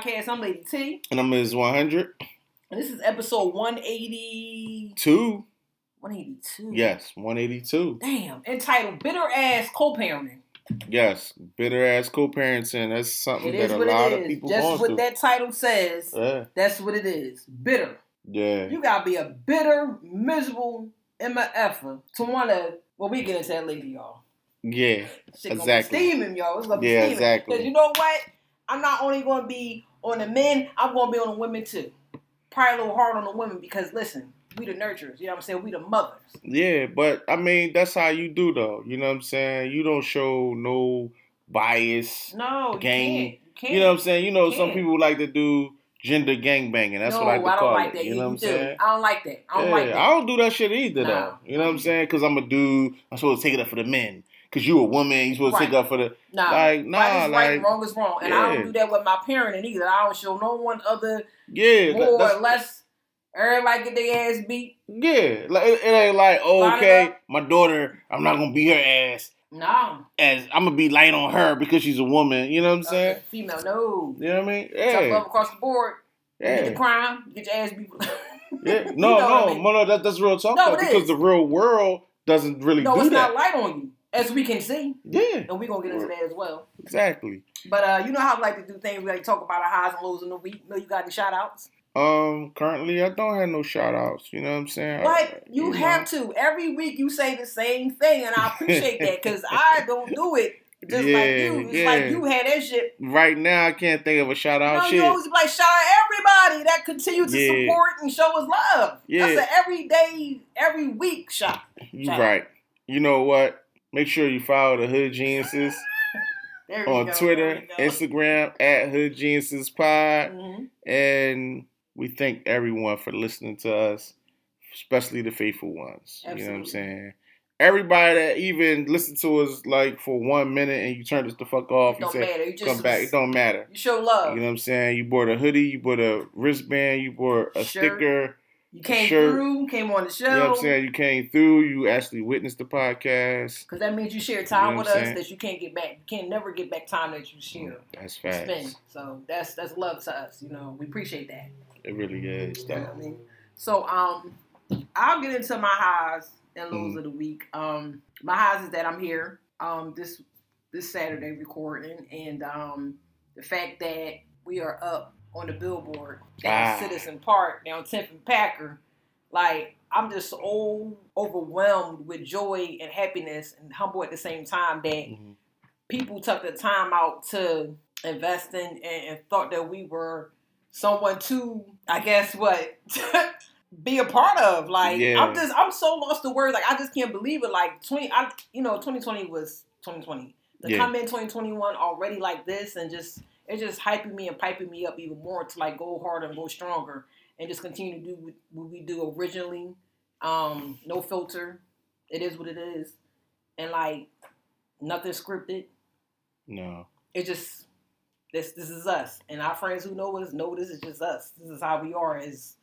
podcast. I'm Lady T, And I'm Ms. 100. and this is episode 180, Two. 182. Yes, 182. Damn, entitled Bitter Ass Co-Parenting. Yes, bitter ass co parenting. That's something that a what lot it of people Just what through. that title says, Yeah, that's what it is. Bitter. yeah. You gotta be a bitter, miserable MFer to wanna, well, we get into that later, y'all. Yeah, Shit gonna Exactly. be steaming, y'all. It's gonna be Yeah, steaming. exactly. Because you know what? I'm not only gonna be on the men, I'm gonna be on the women too. Probably a little hard on the women because listen, we the nurturers, you know what I'm saying? We the mothers. Yeah, but I mean, that's how you do, though. You know what I'm saying? You don't show no bias. No, you Gang. can't. You. You know what I'm saying? You know, some people like to do gender gang banging. That's no, what I like to I don't like it. that. You know what I'm do. saying? I don't like that. I don't yeah, like that. I don't do that shit either, Nah. though. You know what I'm saying? Because I'm a dude. I'm supposed to take it up for the men. Because you a woman, you supposed to take up for the. Nah, Like, nah, right is right, like- wrong is wrong, and I don't do that with my parenting either. I don't show no one other Yeah, more or less. Everybody get their ass beat. Yeah, like it, it ain't like oh, okay, my daughter, I'm not gonna beat her ass No, as I'm gonna be light on her because she's a woman. You know what I'm saying? Uh, female, no. You know what I mean? Yeah, love across the board. You get the crime, you get your ass beat. yeah. You No, know what I no, mean? no, no. That, that's real talk No, though, because is. the real world doesn't really No, do it's that. not light on you, as we can see, yeah, and we're gonna get into that as well. exactly. But uh, you know how I like to do things. We like to talk about our highs and lows in the week. You know, you got any shout outs? Um, currently I don't have no shout outs. You know what I'm saying? But you know. have to. Every week you say the same thing, and I appreciate that because I don't do it just like you. It's yeah. like you had that shit. Right now, I can't think of a shout out. shit. you always like shout out everybody that continue to Yeah. support and show us love. Yeah. That's an everyday, every week shot. you shout right. You know what? Make sure you follow the Hood Geniuses. On go, Twitter, there we go. Instagram at Hood Geniuses Pod, Mhm. and we thank everyone for listening to us, especially the faithful ones. You know what I'm saying? Everybody that even listened to us like for one minute and you turned us the fuck off, It you don't matter. You just come back. It don't matter. You show love. You know what I'm saying? You bought a hoodie, you bought a wristband, you bought a Shirt. sticker. You came Sure. through, came on the show. You know what I'm saying? You came through, you actually witnessed the podcast. Because that means you share time You know with us saying? that you can't get back. You can't never get back time that you share. That's Spend. So that's that's love to us. You know, we appreciate that. It really is. You know I mean? So um I'll get into my highs and lows Mm. of the week. Um my highs is that I'm here um this this Saturday recording and um the fact that we are up on the billboard down Ah. Citizen Park down 10th and Packer. Like I'm just so overwhelmed with joy and happiness and humble at the same time that Mhm. people took the time out to invest in and, and thought that we were someone to, I guess, what be a part of. Like Yeah. I'm just, I'm so lost to words. Like I just can't believe it. Like twenty, I, you know, 2020 was 2020. To Yeah. come in 2021 already like this and just it's just hyping me and piping me up even more to like go harder and go stronger and just continue to do what- we do originally. Um, no filter. It is what it is, and like nothing scripted No. it just this this is us and our friends who know us know this is just us this is how we are is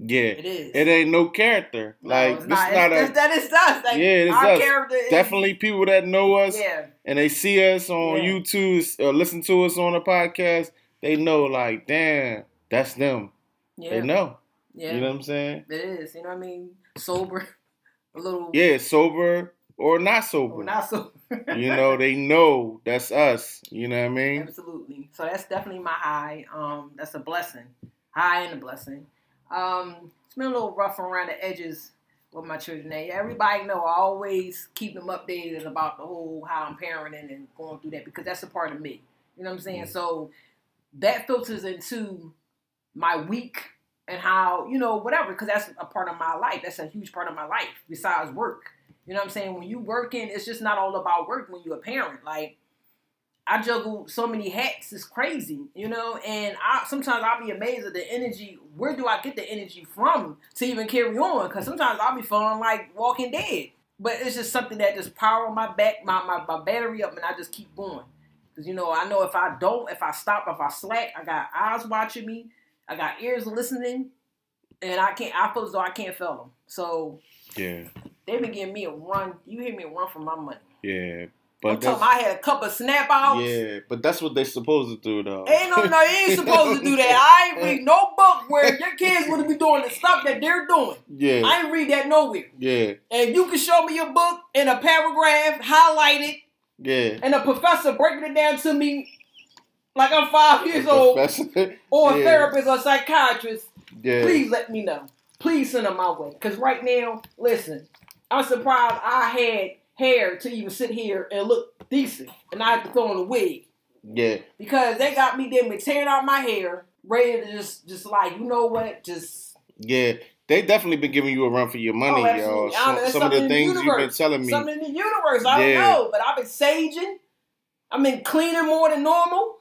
Yeah. it is It ain't no character. No, like it's this not, not it's, a that is us like, Yeah, it's our us. character is, definitely people that know us yeah and they see us on Yeah. YouTube or listen to us on a podcast. They know like, damn, that's them. yeah They know. yeah You know what I'm saying? it is you know what I mean sober a little Yeah, sober or not sober. or not so you know, they know that's us. You know what I mean? absolutely so that's definitely my high um that's a blessing high and a blessing um it's been a little rough around the edges with my children. Now, everybody know I always keep them updated about the whole how I'm parenting and going through that because that's a part of me. You know what I'm saying? Mm. So that filters into my week and how you know whatever because that's a part of my life. That's a huge part of my life besides work. You know what I'm saying? When you working, it's just not all about work. When you're a parent, like I juggle so many hats, it's crazy, you know. And I sometimes I'll be amazed at the energy. Where do I get the energy from to even carry on? Because sometimes I'll be feeling like Walking Dead, but it's just something that just power my back, my, my my battery up, and I just keep going. Because you know, I know if I don't, if I stop, if I slack, I got eyes watching me, I got ears listening, and I can't. I feel as though I can't feel them. So Yeah, they've been giving me a run. You hear me a run for my money. yeah. But I'm. I had a couple of snap outs. yeah, but that's what they're supposed to do though. Ain't no, no, you ain't supposed to do that. I ain't read no book where your kids would be doing the stuff that they're doing. yeah, I ain't read that nowhere. yeah, And you can show me your book in a paragraph, highlighted, yeah. and a professor breaking it down to me like I'm five years old, or a yeah, therapist or psychiatrist. Yeah, Please let me know. Please send them my way. Because right now, listen, I'm surprised I had hair to even sit here and look decent. And I had to throw on a wig. yeah, Because they got me them tearing out my hair, ready to just, just like, you know what? Just, yeah. They definitely been giving you a run for your money, Oh. I Some, some of the in the things you've been telling me. something in the universe. I Yeah. don't know. But I've been saging. I've been cleaning more than normal.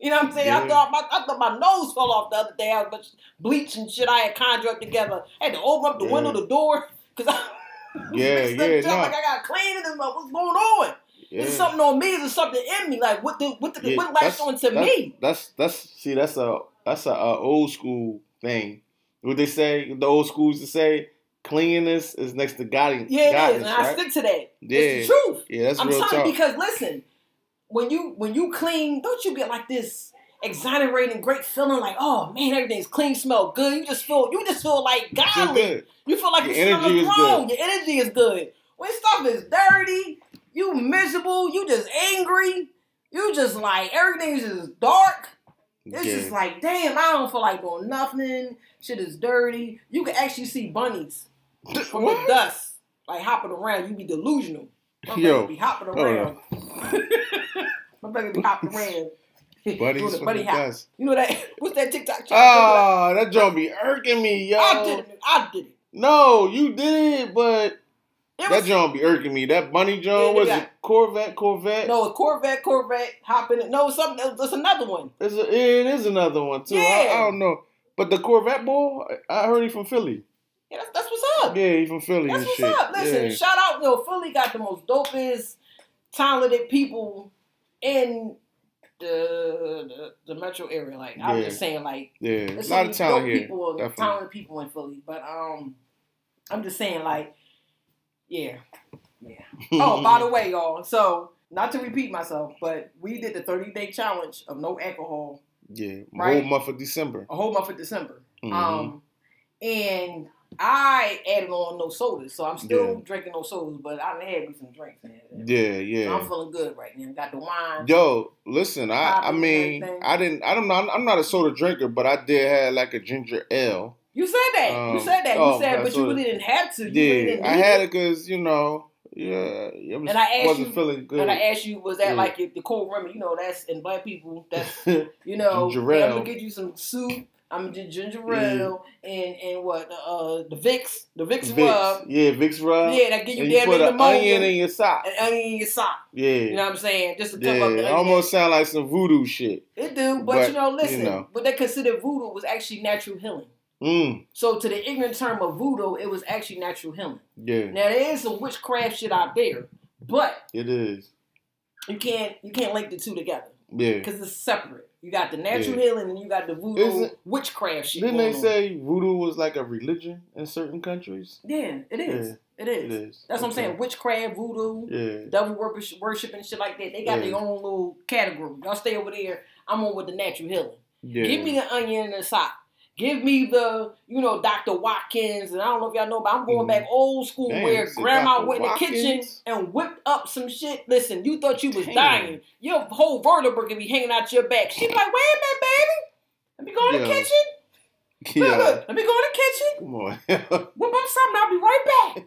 You know what I'm saying? I thought my I thought my nose fell off the other day. I was bunch of bleach and shit I had conjured up together. I had to open up the Yeah. window, the door, because I Yeah, yeah, shit. nah. like I got cleaning and like, what's going on? Yeah. Is something on me? Is something in me? Like what the what the Yeah, what that's- doing to that's, me? That's that's see that's a that's a, a old school thing. What they say, the old schools to say, cleanliness is next to godliness. Yeah, it is, and I right? stick to that. Yeah, It's the truth. yeah, that's I'm real telling talk. you because listen, when you when you clean, don't you get like this exonerating great feeling like, oh man, everything's clean, smell good. You just feel you just feel like godly. You feel like Your you're sitting on energy is good. Your energy is good. When stuff is dirty, you miserable, you just angry, you just like everything's just dark. It's yeah. just like, damn, I don't feel like doing nothing. Shit is dirty. You can actually see bunnies from the dust, like hopping around. You be delusional. My Yo, be hopping around. My brother be hopping around. Buddies the buddy hop. dust. You know that? What's that TikTok? Oh, that joint be irking me, yo. I did it. I did it. No, you did it, but It that joint be irking me. That bunny Yeah, was it Corvette, Corvette. no a Corvette, Corvette hopping it. No, something. There's another one. It's a, it is another one too. I, Yeah. I don't know, but the Corvette boy, I heard he from Philly. Yeah, that's, that's what's up. Yeah, he from Philly That's what's shit. up. Listen, yeah. shout out, yo, Philly got the most dopest, talented people in the the, the metro area. Like I'm Yeah. just saying, like yeah, a lot of talent here. people, Definitely. talented people in Philly. But um, I'm just saying, like, yeah, yeah. Oh, by the way, y'all. So not to repeat myself, but we did the 30 day challenge of no alcohol yeah, Right. whole month of December. a whole month of December. Mhm. Um, and I added on no sodas, so I'm still Yeah. drinking no sodas, but I done had me some drinks. Man. yeah, So yeah. I'm feeling good right now. Got the wine. Yo, listen, I, I mean. I didn't, I don't know, I'm not a soda drinker, but I did have like a ginger ale. You said that. you Um, said that. You oh, said, but so- you really didn't have to. You really Yeah, didn't I had it. because you know, yeah, it was, And I asked wasn't you- feeling good. And I asked you, was that Yeah. like if the cold remedy? You know, that's in black people. That's you know, I'm gonna get you some soup. I'm gonna do ginger ale and and what uh the Vicks, the Vicks, Vicks, rub. yeah, Vicks rub. Yeah, that give you you damn put near an onion in your sock. and onion in your sock. Yeah, You know what I'm saying? Just to yeah, up the it almost sound like some voodoo shit. It do, but, But, you know, listen, you know. what they consider voodoo was actually natural healing. Mm, So to the ignorant term of voodoo, it was actually natural healing. yeah, Now there is some witchcraft shit out there, but it is. you can't you can't link the two together Yeah. because it's separate. You got the natural Yeah. healing and you got the voodoo Isn't- witchcraft shit. Didn't they on. say voodoo was like a religion in certain countries? Yeah, it is. Yeah, It is. It is. That's what I'm saying. Witchcraft, voodoo, Yeah. devil worship, worship and shit like that. They got Yeah. their own little category. Y'all stay over there. I'm on with the natural healing. Yeah. Give me the onion and the sock. Give me the, you know, Dr. Watkins. And I don't know if y'all know, but I'm going Mhm. back old school Damn, where grandma Dr. went in the kitchen and whipped up some shit. Listen, you thought you was Damn. dying. Your whole vertebra could be hanging out your back. She be like, wait a minute, baby. Let me go in the Yeah. kitchen. Look, Yeah. look, let me go in the kitchen. Come on. Whip up something. I'll be right back.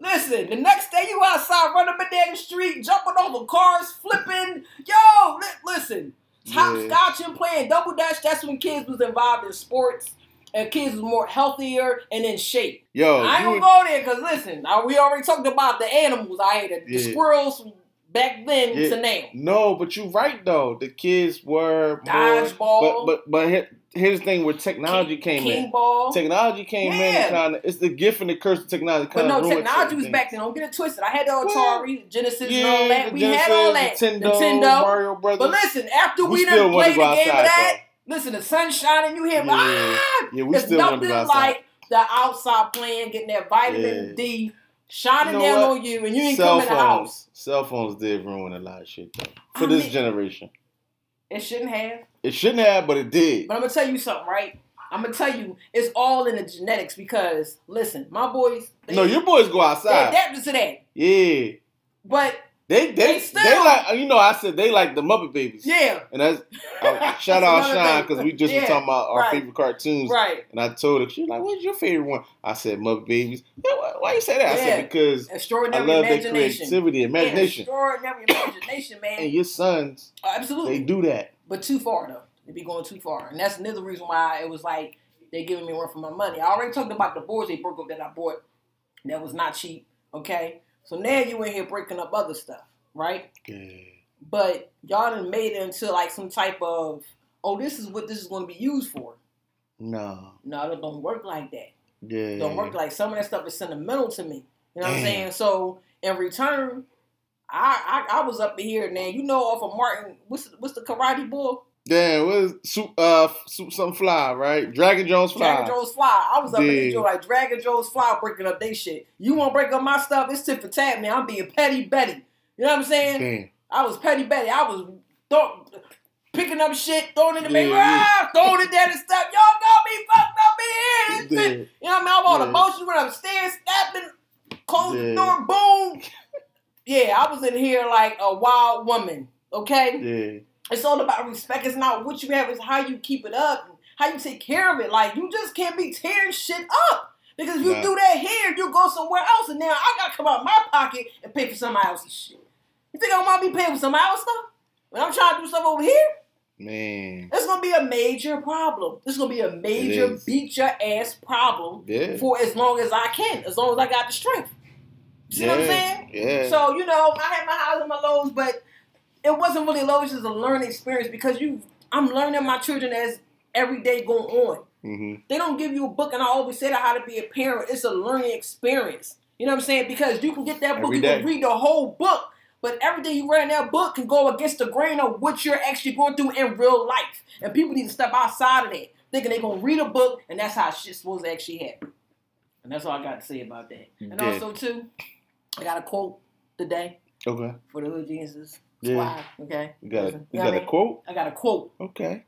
Listen, the next day you outside running up and down the street, jumping over cars, flipping. Yo, li- listen, Yeah. hopscotch and playing double dutch. That's when kids was involved in sports and kids was more healthier and in shape. Yo, I ain't gonna go there because listen, we already talked about the animals. I hated the Yeah. squirrels back then Yeah. to now. No, but you're right though. The kids were more, Dodgeball. but but but here- here's the thing: where technology came King in, ball. technology came in Yeah. and kind of it's the gift and the curse of technology. But no, technology was back then. Don't get it twisted. I had the Atari, Genesis, Yeah, and all that. We Genesis, had all that. Nintendo, Nintendo. Mario Brothers. But listen, after we we, done played the game of outside that, listen, the sun shining, you hear, Yeah. ah! Yeah, we It's still nothing like the outside playing, getting that vitamin. D, shining You know down what? on you, and you ain't Cell come in the house. phones. Cell phones did ruin a lot of shit though. For I this mean- generation. It shouldn't have. It shouldn't have, but it did. But I'm gonna tell you something, right? I'm gonna tell you, it's all in the genetics because listen, my boys, they, no, your boys go they outside. adapted to that. Yeah. But They they They they, like you know I said they like the Muppet Babies. yeah, And that's uh, shout out Sean because we just Yeah, were talking about our right. favorite cartoons. right. And I told her, she was like, "What's your favorite one?" I said, "Muppet Babies." Yeah, why, why you say that? I Yeah. said because I Extraordinary love their imagination. creativity, Yeah, imagination, extraordinary imagination, man. and your sons Absolutely. they do that. but too far though. They be going too far, and that's another reason why it was like they giving me one for my money. I already talked about the boards they broke up that I bought. That was not cheap. Okay, so now you in here breaking up other stuff, right? Yeah. But y'all done made it into like some type of oh, this is what this is going to be used for. No. No, it don't work like that. Yeah. Don't work like some of that stuff is sentimental to me. You know what I'm saying? So in return, I, I I was up here now. You know, off of Martin, what's what's the karate boy? Damn, what is soup? Uh, soup something fly, right? Dragon Jones fly. Dragon Jones Fly. I was up in Yeah. the joint like Dragon Jones Fly breaking up they shit. You want to break up my stuff? It's tip for tat, man. I'm being petty Betty. You know what I'm saying? Damn. I was petty Betty. I was throw, picking up shit, throwing it in the Yeah, yeah, ah, throwing it down and stuff. Y'all got me fucked up in here. Yeah. You know what I mean? I'm on Yeah. the motion, went upstairs, snapping, closed Yeah. the door, boom. Yeah, I was in here like a wild woman. Okay, Yeah. It's all about respect. It's not what you have; it's how you keep it up, and how you take care of it. Like you just can't be tearing shit up because if you do that here, you go somewhere else, and now I gotta come out of my pocket and pay for somebody else's shit. You think I want to be paying for somebody else's stuff when I'm trying to do stuff over here? Man. It's gonna be a major problem. This is gonna be a major beat your ass problem Yeah. for as long as I can, as long as I got the strength. You See what I'm saying? Yeah. So you know, I had my highs and my lows, but it wasn't really low. It's just a learning experience because you, I'm learning my children as every day going on. hmm They don't give you a book, and I always say that how to be a parent. It's a learning experience. You know what I'm saying? Because you can get that book, Every you can read the whole book, but everything you read in that book can go against the grain of what you're actually going through in real life. And people need to step outside of that, thinking they're gonna read a book, and that's how shit's supposed to actually happen. And that's all I got to say about that. And Yeah. also too, I got a quote today Okay. for the hood geniuses. Yeah. Squad, okay. You got a, you got what I a mean? quote? I got a quote. Okay.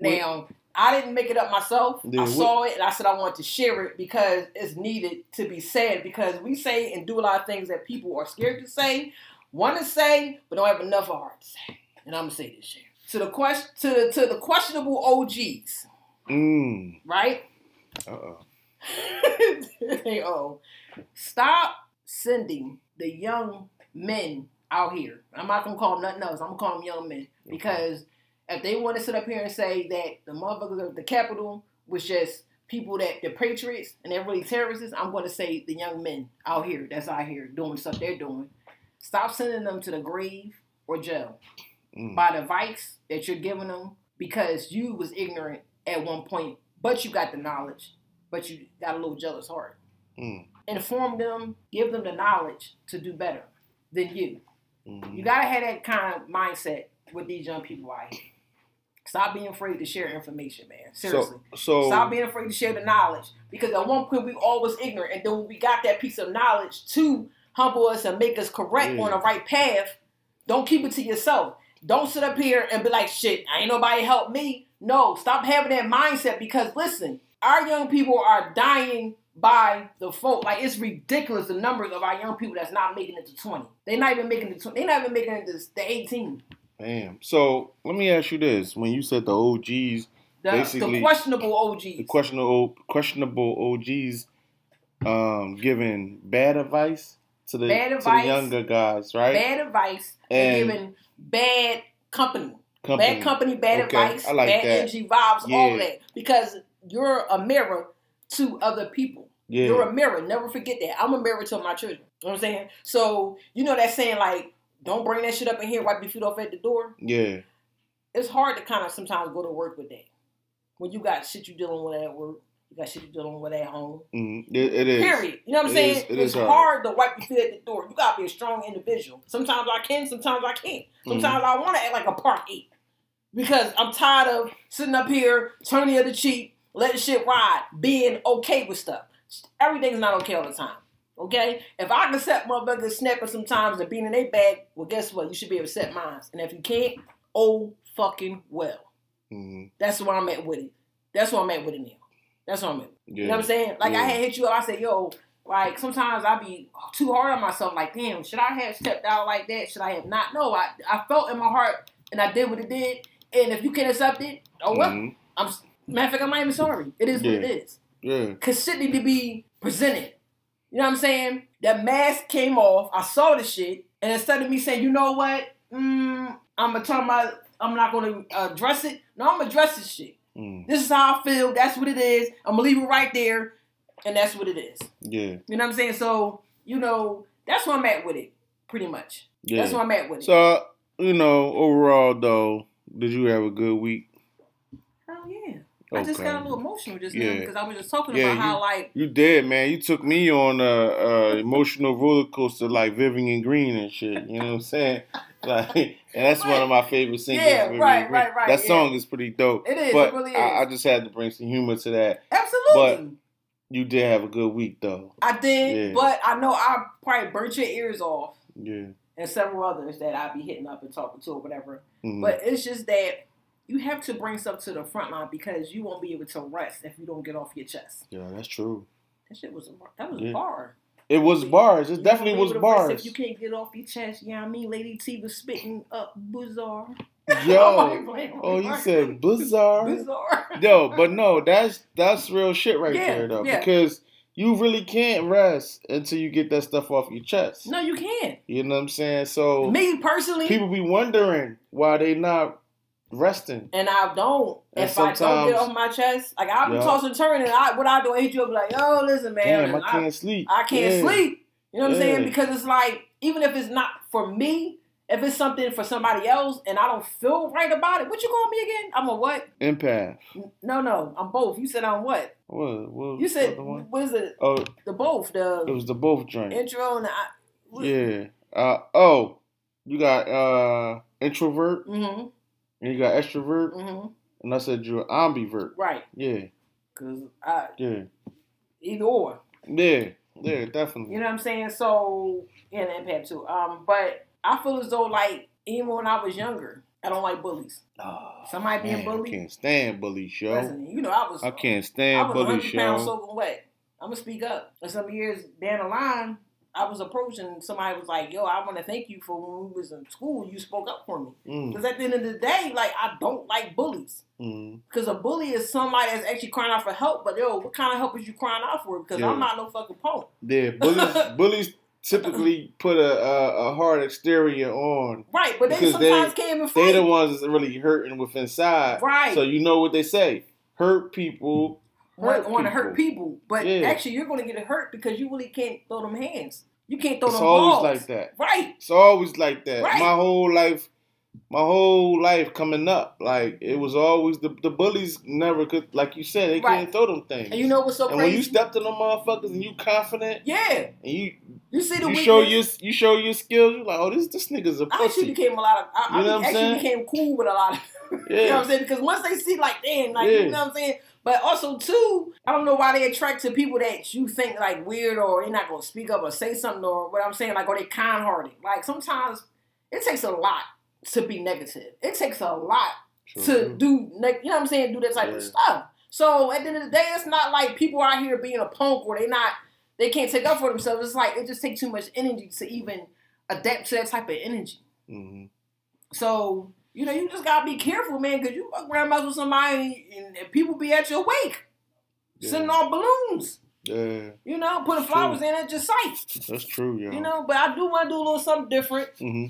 Now, I didn't make it up myself. Yeah, I what- saw it and I said I want to share it because it's needed to be said because we say and do a lot of things that people are scared to say, want to say, but don't have enough heart to say. And I'm gonna say this shit. To the question to the to the questionable OGs, Mm. right? Uh oh. hey, oh, stop sending the young men out here. I'm not gonna call them nothing else. I'm gonna call them young men because if they want to sit up here and say that the motherfuckers of the Capitol was just people that the patriots and they're really terrorists, I'm to say the young men out here that's out here doing stuff they're doing. Stop sending them to the grave or jail Mm. by the advice that you're giving them because you was ignorant at one point, but you got the knowledge, but you got a little jealous heart. Mm. Inform them, give them the knowledge to do better than you. Mhm. You gotta have that kind of mindset with these young people out here. Stop being afraid to share information, man. Seriously. So, so Stop being afraid to share the knowledge. Because at one point we all was ignorant, and then when we got that piece of knowledge to humble us and make us correct Yeah. on the right path, don't keep it to yourself. Don't sit up here and be like, shit, I ain't nobody help me. No, stop having that mindset because listen, our young people are dying by the folk. Like it's ridiculous the numbers of our young people that's not making it to 20. They're not even making the twenty. they're not even making it to the 18. Damn. So let me ask you this: When you said the OGs, The, Basically, the questionable OGs. the questionable questionable OGs, um, giving bad advice to the Bad to the younger guys, right? bad advice and, giving bad company. Company. Bad company, bad Okay, advice, I like bad that. energy vibes, all that. Because you're a mirror to other people. Yeah. You're a mirror. Never forget that. I'm a mirror to my children. You know what I'm saying? So, you know that saying like, don't bring that shit up in here, wipe your feet off at the door. yeah. It's hard to kind of sometimes go to work with that. When you got shit you dealing with at work, you got shit you dealing with at home. Mhm. It, it is. Period. You know what I'm It saying? is- it it's is hard. hard. to wipe your feet at the door. You gotta be a strong individual. Sometimes I can, sometimes I can't. Sometimes I want to act like a park eight because I'm tired of sitting up here, turning the other cheek, letting shit ride, being okay with stuff. Everything's not okay all the time. Okay? If I can set motherfuckers snapping sometimes and being in their bag, well, guess what? You should be able to set mine. And if you can't, oh fucking well. hmm That's where I'm at with it. That's where I'm at with it now. That's what I'm at. Yeah. You know what I'm saying? Like Yeah. I had hit you up. I said, yo, like sometimes I be too hard on myself. Like, damn, should I have stepped out like that? Should I have not? No, I I felt in my heart and I did what it did. And if you can't accept it, oh well. Mhm. I'm matter of fact, I'm not even sorry. It is what it Yeah. is. Yeah. Cause shit need to be presented. You know what I'm saying? That mask came off. I saw the shit, and instead of me saying, you know what, mm, I'm gonna tell my, I'm not gonna address it. No, I'm gonna address this shit. Mm. This is how I feel. That's what it is. I'm gonna leave it right there, and that's what it is. Yeah. You know what I'm saying? So you know, that's where I'm at with it, pretty much. Yeah. That's where I'm at with it. So you know, overall though, did you have a good week? I just got a little emotional just now because I was just talking Yeah, about you- how like You did, man. You took me on a, a emotional roller coaster like Vivian Green and shit. You know what I'm saying? Like, and that's one of my favorite singers. Yeah, right, Green. right, right, That yeah. song is pretty dope. it is, but it really is. I, I just had to bring some humor to that. Absolutely. But You did have a good week though. I did, Yeah. but I know I probably burnt your ears off Yeah. and several others that I'd be hitting up and talking to or whatever. Mhm. But it's just that you have to bring stuff to the front line because you won't be able to rest if you don't get off your chest. yeah, that's true. That shit was a bar. That was Yeah. a bar. It was bars. It You definitely was be able to rest bars. If you can't get off your chest, yeah, I mean, Lady T was spitting up bizarre. Yo. Oh, you said bizarre. bizarre. Yo, but no, that's that's real shit right Yeah, there though. yeah. Because you really can't rest until you get that stuff off your chest. No, you can't. You know what I'm saying? So Me personally, people be wondering why they not resting. and I don't. And if I don't get off my chest, like I'll be Yeah. tossing and turning, I what I do, you up like, yo, listen, man, Damn, I, I can't sleep. I can't Yeah. sleep. You know what I'm saying? Because it's like, even if it's not for me, if it's something for somebody else and I don't feel right about it, what you call me again? I'm a what? Empath. No, no, I'm both. You said I'm what? What? what You said one? what is it? Oh, The both, The it was the both joint. intro and the I, what- Yeah. Uh oh. You got uh introvert Mm-hmm. And you got extrovert, Mm-hmm. and I said you're ambivert. Right. Yeah. Cause I Yeah. either or. Yeah. Yeah. Definitely. You know what I'm saying? So yeah, and empath too. Um, but I feel as though like even when I was younger, I don't like bullies. Oh, Somebody being man, I bullied. can't stand bullies, yo. Listen, you know I was I can't stand I was bullies, 100 pounds soaking wet. I'm gonna speak up. And some years down the line, I was approaching somebody was like, "Yo, I want to thank you for when we was in school. You spoke up for me." Mm, Because at the end of the day, like I don't like bullies. mm, Because a bully is somebody that's actually crying out for help. But yo, what kind of help is you crying out for? Because Yeah. I'm not no fucking punk. yeah, bullies. bullies typically put a, a a hard exterior on. Right, but they Because they- sometimes can't even They fight. the ones that's really hurting with inside. Right. So you know what they say: hurt people. Want, want to hurt people, but Yeah. actually you're going to get hurt because you really can't throw them hands. You can't throw It's them always balls. like that. Right. It's always like that. Right. My whole life, my whole life coming up, like it was always the the bullies never could, like you said, they Right. couldn't throw them things. And you know what's so and crazy? when you stepped on them motherfuckers and you confident yeah, and you you see the you weakness. show your you show your skills, you're like, oh this this nigga's a I actually pussy. became a lot of. I, You know I what I'm actually saying? became cool with a lot of. you know what I'm saying? Because once they see, like, damn, like, Yeah. you know what I'm saying? But also, too, I don't know why they attract to people that you think, like, weird or you're not going to speak up or say something or what I'm saying, like, or they kind hearted. Like, sometimes it takes a lot to be negative. It takes a lot True, to do, neg- you know what I'm saying, do that type of stuff. So at the end of the day, it's not like people out here being a punk or they not, they can't take up for themselves. It's like it just takes too much energy to even adapt to that type of energy. Mhm. So, you know, you just gotta be careful, man, because you fuck around mess with somebody and, and people be at your wake. Yeah. Sending off balloons. Yeah, You know, putting True. flowers in at your site. that's true, yo. You know, but I do want to do a little something different hmm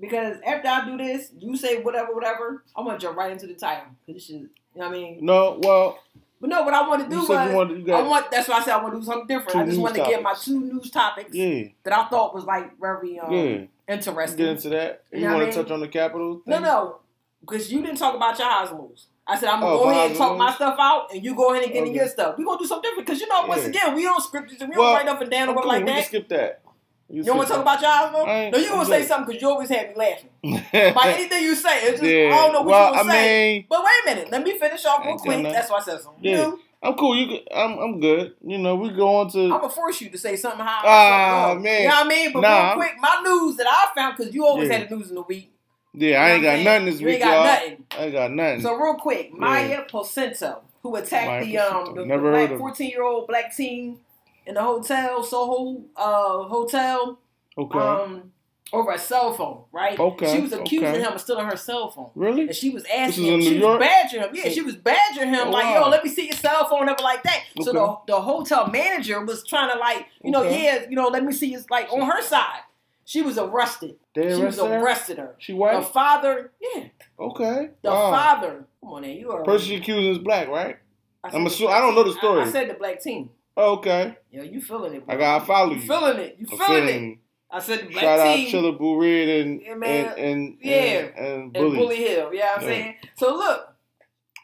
because after I do this, you say whatever, whatever, I'm gonna jump right into the title. Cause this shit, you know what I mean? No, well, But no, what I want to do was, wanted, I want, that's why I said I want to do something different. I just want to get my two news topics yeah, that I thought was like very um, yeah. Interesting. Get into that. You You, know want I to touch on the Capitol? No, thing? no, because you didn't talk about your house moves. I said I'm gonna Oh, go ahead and talk my stuff out, and you go ahead and get in Okay. your stuff. We gonna do something different because you know, once Yeah. again, we don't script this and we Well, don't write up and down or I'm what cool. like we that. skip that. You don't want to talk about your house moves? No, you gonna I'm say good. something because you always have me laughing. By anything you say, it's just yeah. I don't know what well, you gonna I say. mean, But wait a minute, let me finish off real quick. That's why I said something. Yeah. new. I'm cool. You, I'm, I'm good. You know, we go on to. I'm gonna force you to say something how. Ah, go. man. You know what I mean? But Nah. real quick, my news that I found because you always Yeah. had the news in the week. yeah, I You ain't know what got I'm nothing this? You week, ain't got y'all. nothing. I ain't got nothing. So real quick, Yeah. Maya Placento, who attacked Maya the um the, the Never heard black 14 year old black teen in the hotel Soho uh hotel okay. um over a cell phone, right? Okay, She was accusing okay. him of stealing her cell phone. really? And she was is asking in him, she York? was badgering him. Yeah, she was badgering him Oh, like, wow. yo, let me see your cell phone, ever like that. So the, the hotel manager was trying to like, you know, Okay. yeah, you know, let me see his like on her side. She was arrested. They she was arrested her? arrested her. She The father, yeah, Okay. the Wow. father. Come on, now, you are. Person she accusing is black, right? I I'm said the I don't know the story. I, I said the black team. Oh, okay. Yo, you feeling it? Bro. I gotta follow You you. feeling it? You feeling, feeling it? I said the black Shout out team. Chilla Boo Red and, Yeah, and and Yeah. and, and Bully. Bully Hill, yeah, I'm Yeah. saying. So look,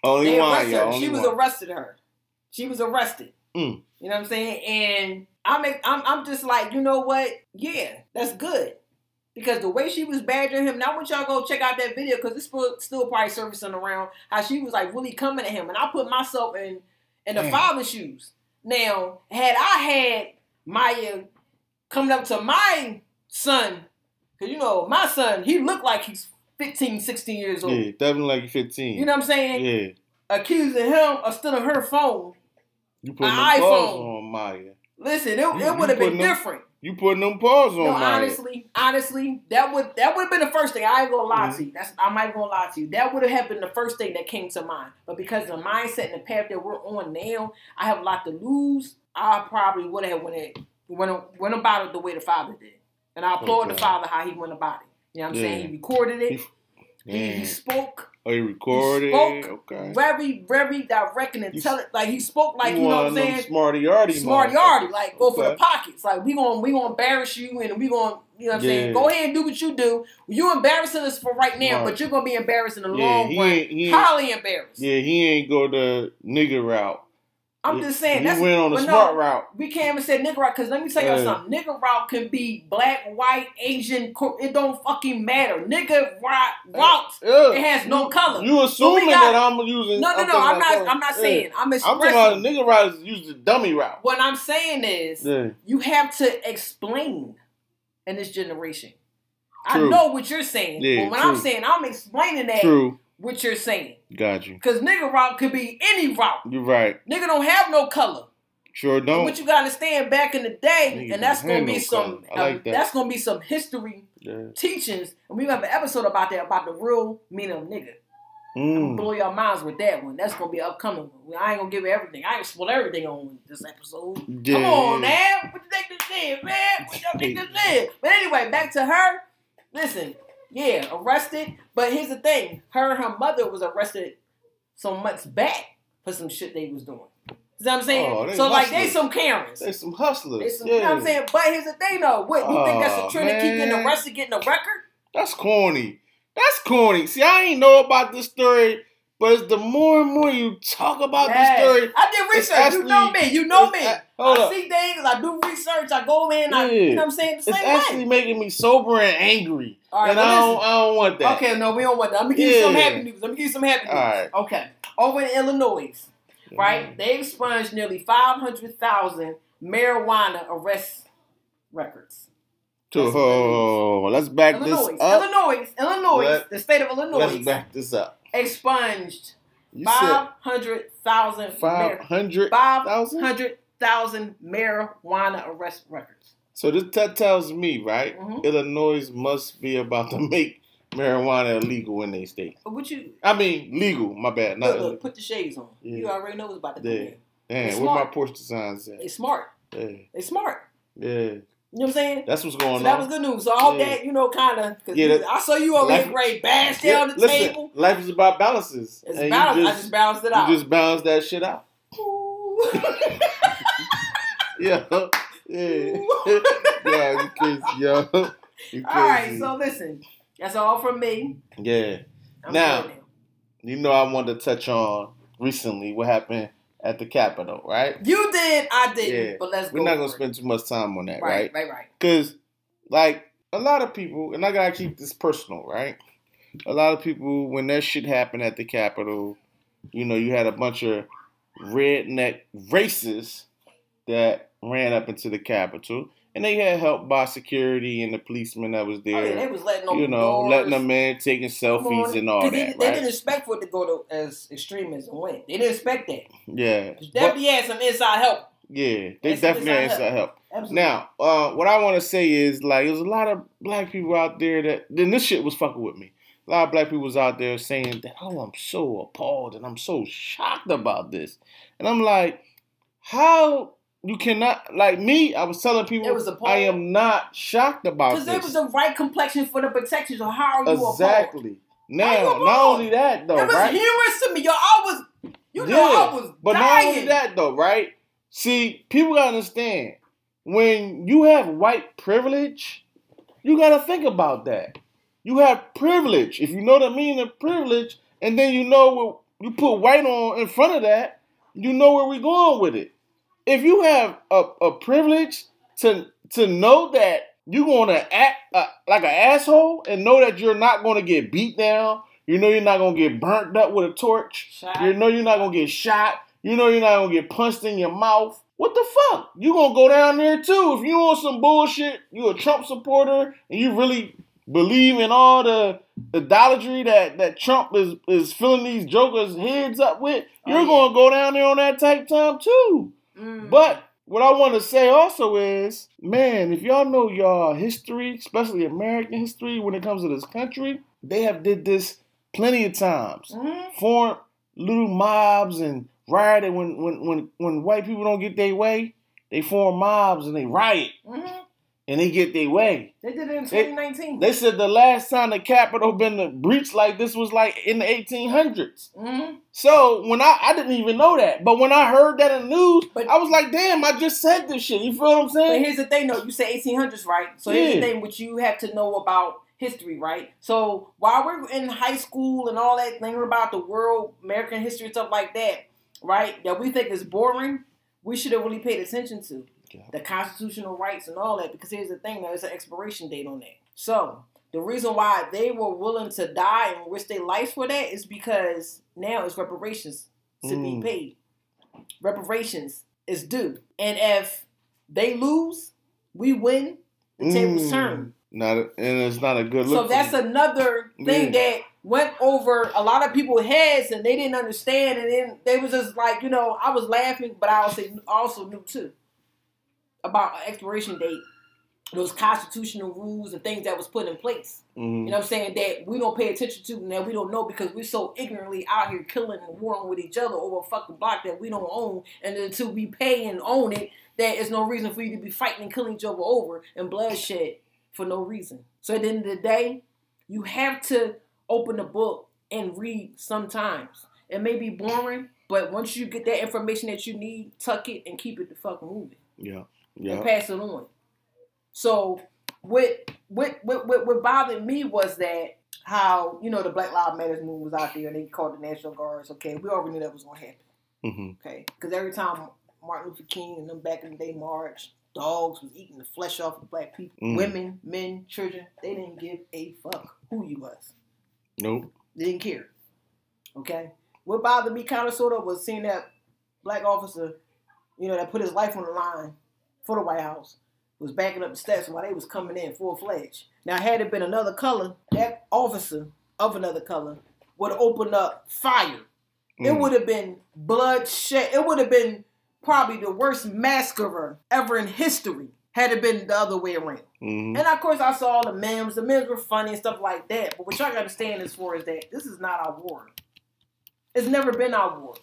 Only one. Only She was one. arrested her. She was arrested. Mm. You know what I'm saying? And I'm, I'm I'm just like, you know what? Yeah, that's good. Because the way she was badgering him, now I want y'all go check out that video because it's still, still probably surfacing around how she was like really coming at him. And I put myself in in the father's shoes. Now, had I had Maya coming up to my son, because you know, my son, he looked like he's 15, 16 years old. Yeah, definitely like 15. You know what I'm saying? Yeah. Accusing him of stealing her phone. You putting An iPhone. on Maya. Listen, it, You- it would have been them- different. You putting them paws on No, Maya. honestly, honestly, that would that would have been the first thing. I ain't gonna lie Mhm. to you. That's I'm not gonna lie to you. That would have been the first thing that came to mind. But because the mindset and the path that we're on now, I have a lot to lose. I probably would have went went went about it the way the father did, and I applaud the father how he went about it. You know what I'm saying? He recorded it. He- He, he Yeah. spoke Oh, you recorded? spoke Okay. very, very direct and intelligent. Like he spoke like you you know what I'm saying. Smarty yardy. Smart yardy, like go for the pockets. Like we gonna we gonna embarrass you and we gonna you know what I'm saying. Go ahead and do what you do. You embarrassing us for right now, Right. but you're gonna be embarrassed in the Yeah, long he run. he Highly embarrassed. yeah, he ain't go the nigga route. I'm just saying He that's went on the smart no, route. We can't even say nigga route because let me tell you Yeah. something. Nigga route can be black, white, Asian. It don't fucking matter. Nigga route route. Yeah. It has no color. You assuming got- that I'm using? No, no, no. talking I'm not. color. I'm not Yeah. saying. I'm I'm expressing. talking about nigga route is use the dummy route. what I'm saying is. Yeah. you have to explain in this generation. I know what you're saying, Yeah, but when true. I'm saying, I'm explaining that True. What you're saying. Got you. Because nigga route could be any route. You're right. Nigga don't have no color. Sure don't. what you gotta understand back in the day, Nigga and that's gonna be no some. I like that. that's gonna be some history Yeah. teachings, and we have an episode about that about the real meaning of nigga. Mm. Blow your minds with that one. That's gonna be upcoming. I ain't gonna give you everything. I ain't spoil everything on this episode. Yeah. Come on, man. What you think this is, man? What y'all think this is? But anyway, back to her. Listen, yeah, arrested. But here's the thing: her and her mother was arrested some months back for some shit they was doing. You know what I'm saying? Oh, so like they some Karens. They some hustlers. They some, yeah. You know what I'm saying? But here's the thing though: what you think that's a trend to keep getting arrested, getting a record? That's corny. That's corny. See, I ain't know about this story, but the more and more you talk about Yes. this story, I did research. you know me. You know me. I see things. I do research. I go in. I, you know what I'm saying? The it's actually way. making me sober and angry. All right, and well, I, don't. I don't want that. Okay, no, we don't want that. Let me give you some happy news. Let me give you some happy news. All right. Okay. Over in Illinois, Mm-hmm. right? They've expunged nearly 500,000 marijuana arrest records. To, oh, let's back Illinois, this up. Illinois, Illinois, Let- the state of Illinois. Let's back this up. Expunged You said 500,000 five mar- hundred thousand. 500,000 marijuana arrest records. So this that tells me, right? Mhm. Illinois must be about to make marijuana illegal in their state. What you I mean, legal. My bad. Not look, look, put the shades on. Yeah. You already know what's about to come Yeah. in. Damn, It's where my. Porsche designs at? They smart. Yeah, They smart. yeah. You know what I'm saying? That's what's going on. So going that was on. good news. So hope Yeah. that, you know, kind of. Yeah, that- I saw you over life- here, great bash Yeah, down the listen, table. life is about balances. It's and balanced. you I just, just balanced it out. you just balance that shit out. Yeah, yeah, yeah. You crazy, yo. You crazy. all right, so listen. That's all from me. yeah. I'm now. You know, I wanted to touch on recently what happened at the Capitol, right? You did, I didn't, Yeah. but let's go. We're not gonna for it. spend too much time on that, Right, right? right, right. Because, like, a lot of people, and I gotta keep this personal, right? A lot of people, when that shit happened at the Capitol, you know, you had a bunch of redneck racists that ran up into the Capitol. And they had help by security and the policeman that was there. Oh, yeah, they was letting them you know, doors. letting them in, taking selfies and all that. They, they didn't expect for it to go to as extreme as it went. They didn't expect that. yeah, Definitely had some inside help. yeah, they definitely had that's inside help. Absolutely. Now, uh, what I want to say is like, there's a lot of black people out there that then this shit was fucking with me. A lot of black people was out there saying that, oh, I'm so appalled and I'm so shocked about this, and I'm like, how you cannot like me? I was telling people was. I am not shocked about Because it was the right complexion for the protection. So how are you exactly. Now, not only that though, it was right? humorous to me, yo. I was, you know, I was but dying. not only that though, right? See, people gotta understand when you have white privilege, you gotta think about that. You have privilege. If you know the meaning of privilege, and then you know what you put white on in front of that, you know where we're going with it. If you have a, a privilege to to know that you're gonna act uh, like an asshole and know that you're not gonna get beat down, you know you're not gonna get burnt up with a torch, Shot. you know you're not gonna get shot. You know you're not gonna get punched in your mouth. What the fuck? You gonna go down there too? If you on some bullshit, you a Trump supporter, and you really believe in all the idolatry that that Trump is is filling these jokers' heads up with, Oh, you're yeah. gonna go down there on that type time too. Mm. But what I want to say also is, man, if y'all know y'all history, especially American history, when it comes to this country, they have did this plenty of times Mhm. form little mobs and rioted when when when when white people don't get their way, they form mobs and they riot Mhm. And they get their way. They did it in 2019. They said the last time the Capitol been breached like this was like in the 1800s. Mhm. So when I I didn't even know that, but when I heard that in the news, But- I was like, damn, I just said this shit. You feel what I'm saying? But here's the thing, though. You say 1800s, right? So here's the Yeah. thing, which you have to know about history, right? So while we're in high school and all that, thinking about the world, American history, stuff like that, right? That we think is boring, we should have really paid attention to Yeah. the constitutional rights and all that. Because here's the thing, there's an expiration date on that. So the reason why they were willing to die and risk their lives for that is because now it's reparations to be Mm. paid. Reparations is due, and if they lose, we win. The tables Mm. turn. Not a, and it's not a good look. So that's another thing Yeah. that went over a lot of people's heads, and they didn't understand. And then they was just like, you know, I was laughing, but I also also knew too about an expiration date, those constitutional rules and things that was put in place. Mhm. You know what I'm saying? That we don't pay attention to and that we don't know because we're so ignorantly out here killing and warring with each other over a fucking block that we don't own. And until we pay and own it, there is no reason for you to be fighting and killing each other over and bloodshed for no reason. So at the end of the day, you have to open the book and read sometimes. It may be boring, but once you get that information that you need, tuck it and keep it the fuck moving yeah, and yeah. pass it on. So what what what what, bothered me was that how you know the Black Lives Matter movement was out there and they called the National Guards. Okay, we already knew that was gonna happen. hmm Okay, because every time Martin Luther King and them back in the day marched, dogs was eating the flesh off of black people, Mm. women, men, children. They didn't give a fuck who you was. Nope. They didn't care. Okay. What bothered me kind of sort of was seeing that black officer, you know, that put his life on the line for the White House, was backing up the steps while they was coming in full fledged. Now, had it been another color, that officer of another color would have opened up fire. It Mm. would have been bloodshed. It would have been probably the worst massacre ever in history had it been the other way around. Mhm. And of course, I saw all the memes. The memes were funny and stuff like that. But what y'all got to understand as far as that, this is not our war. It's never been our war.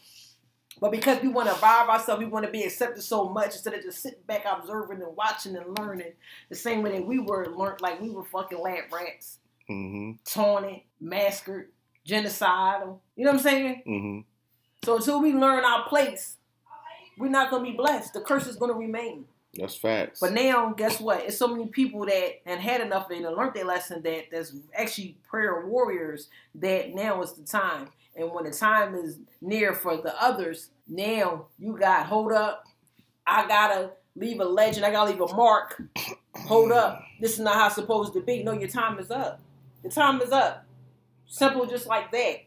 But because we want to vibe ourselves, we want to be accepted so much instead of just sitting back observing and watching and learning the same way that we were learned, like we were fucking lab rats, Mhm. taunted, massacred, genocidal. You know what I'm saying? Mhm. So until we learn our place, we're not gonna be blessed. The curse is gonna remain. That's facts. But now, guess what? It's so many people that and had enough of it and learned their lesson that there's actually prayer warriors that now is the time. And when the time is near for the others, now you got hold up. I gotta leave a legend. I gotta leave a mark. Hold up. This is not how it's supposed to be. No, your time is up. The time is up. Simple, just like that.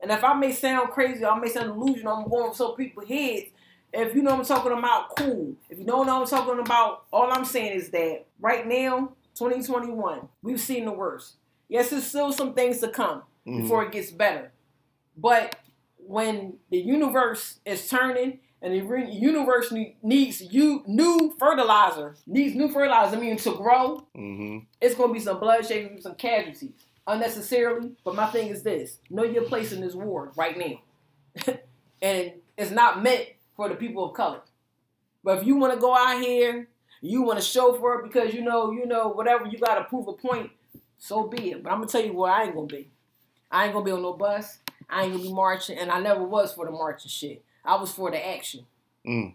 And if I may sound crazy, I may sound delusional, I'm going for some people's heads. If you know what I'm talking about, cool. If you don't know what I'm talking about, all I'm saying is that right now, 2021, we've seen the worst. Yes, there's still some things to come Mhm. before it gets better. But when the universe is turning and the universe needs you new fertilizer, needs new fertilizer, I mean to grow, Mhm. it's gonna be some bloodshed, some casualties unnecessarily. But my thing is this: know your place in this war right now, and it's not meant for the people of color. But if you want to go out here, you want to show for it because you know, you know, whatever you got to prove a point, so be it. But I'm gonna tell you where I ain't gonna be. I ain't gonna be on no bus. I ain't gonna be marching, and I never was for the marching shit. I was for the action. Mm.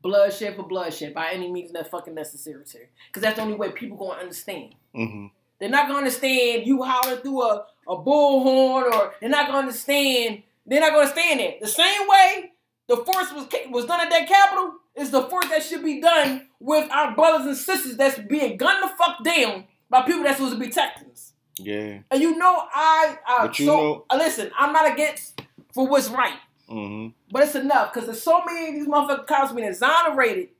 Bloodshed for bloodshed by any means that fucking necessary. Because that's the only way people gonna understand. Mhm. They're not gonna understand you hollering through a, a bullhorn, or they're not gonna understand. They're not gonna understand it. The same way the force was was done at that capital is the force that should be done with our brothers and sisters that's being gunned the fuck down by people that's supposed to be protecting us. Yeah. And you know, I, I But you so know- uh, listen. I'm not against for what's right, Mhm. but it's enough because there's so many of these motherfucking cops being exonerated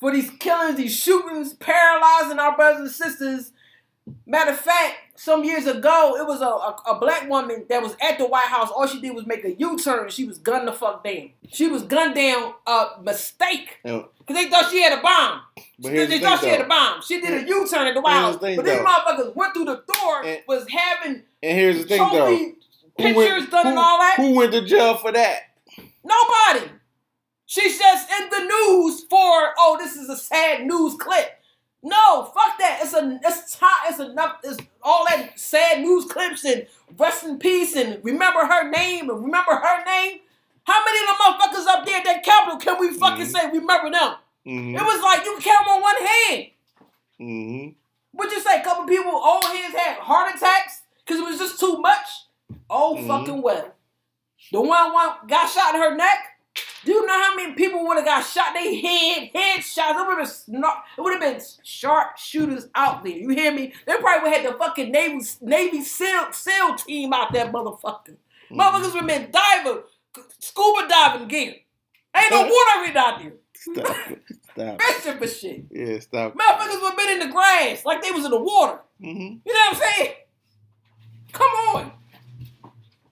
for these killings, these shootings, paralyzing our brothers and sisters. Matter of fact, some years ago, it was a, a, a black woman that was at the White House. All she did was make a U-turn she was gunned the fuck down. She was gunned down a mistake because they thought she had a bomb. But They here's the thought she had a bomb. She did a U-turn at the White Here's House. the but these though. motherfuckers went through the door, And- was having And here's the thing, though. trophy Who pictures went, done who, and all that. who went to jail for that? Nobody. She's just in the news for oh, this is a sad news clip. No, fuck that. It's a it's time. It's enough. It's all that sad news clips and rest in peace and remember her name and remember her name. How many of the motherfuckers up there at that Capitol can we fucking Mhm. say remember them? Mhm. It was like you count on one hand. Mhm. Would you say a couple people, old heads had heart attacks because it was just too much? Oh, Mhm. fucking well. The one one got shot in her neck. Do you know how many people would have got shot? They head, head shots. It would have been, snor- it would have been sharp shooters out there. You hear me? They probably would have had the fucking Navy Navy SEAL, SEAL team out there, motherfucker. Mhm. Motherfuckers would have been diver, scuba diving gear. Ain't no water right out there. Stop it. Stop. Fishing for shit. Yeah, stop. Motherfuckers would have been in the grass like they was in the water. Mhm. You know what I'm saying? Come on.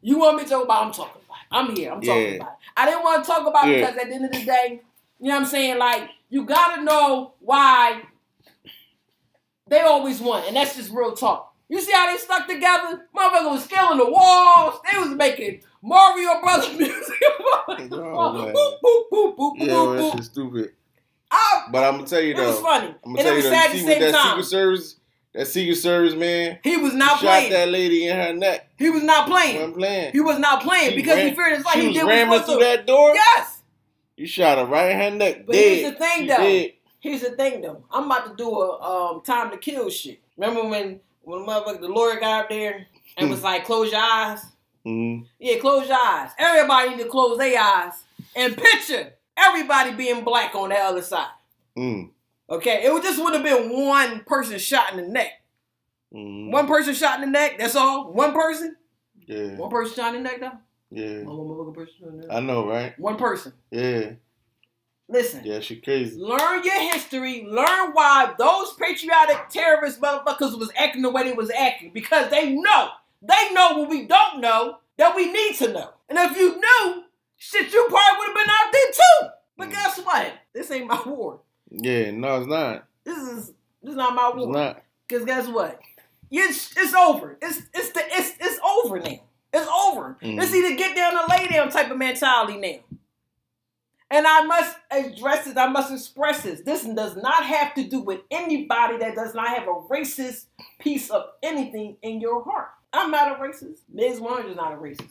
You want me to talk about? I'm talking. I'm here. I'm talking Yeah. about. It. I didn't want to talk about it Yeah. because at the end of the day, you know what I'm saying? Like you gotta know why they always won, and that's just real talk. You see how they stuck together? Motherfucker was scaling the walls. They was making Mario Brothers music. Oh, boop, boop, boop, boop, Yeah, boop, boop. stupid. I- But I'm gonna tell you though. it was funny, I'm and gonna it tell you was though. sad at See the same that time. Secret Service, that Secret Service man, He was not shot playing. that lady in her neck. He was not playing. I'm playing. He was not playing She because he feared his life. She He was did ramming through to. that door. Yes. You shot her right in her neck. But dead. here's the thing, She though. dead. Here's the thing, though. I'm about to do a um, time to kill shit. Remember when when the motherfucker, the lawyer got up there and was like, "Close your eyes." Mm-hmm. Yeah, close your eyes. Everybody need to close their eyes and picture everybody being black on the other side. Mm. Okay, it would just would have been one person shot in the neck. Mhm. One person shot in the neck. That's all. One person. Yeah. One person shot in the neck, though. Yeah. One motherfucking person shot in the neck. I know, right? One person. Yeah. Listen. Yeah, she crazy. Learn your history. Learn why those patriotic terrorist motherfuckers was acting the way they was acting because they know. They know what we don't know that we need to know. And if you knew, shit, you probably would have been out there too. But Mm. guess what? This ain't my war. Yeah, no, it's not. This is this is not my It's war. not. Cause guess what? It's it's over. It's it's the it's it's over now. It's over. Mm. It's either get down or lay down type of mentality now. And I must address this. I must express this. This does not have to do with anybody that does not have a racist piece of anything in your heart. I'm not a racist. Ms. Warren is not a racist.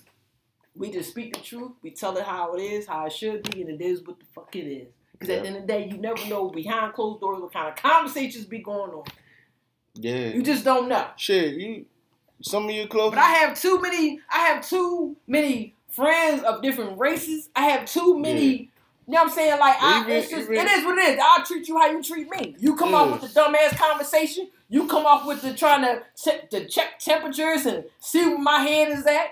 We just speak the truth. We tell it how it is, how it should be, and it is what the fuck it is. Because at the end of the day, you never know behind closed doors what kind of conversations be going on. Yeah. You just don't know. Shit, you. Some of you close. But I have too many. I have too many friends of different races. I have too many You know what I'm saying? Like, I, Even- it's just, even- it is what it is. I'll treat you how you treat me. You come up with the dumbass conversation. You come off with the trying to, check to check temperatures and see where my head is at.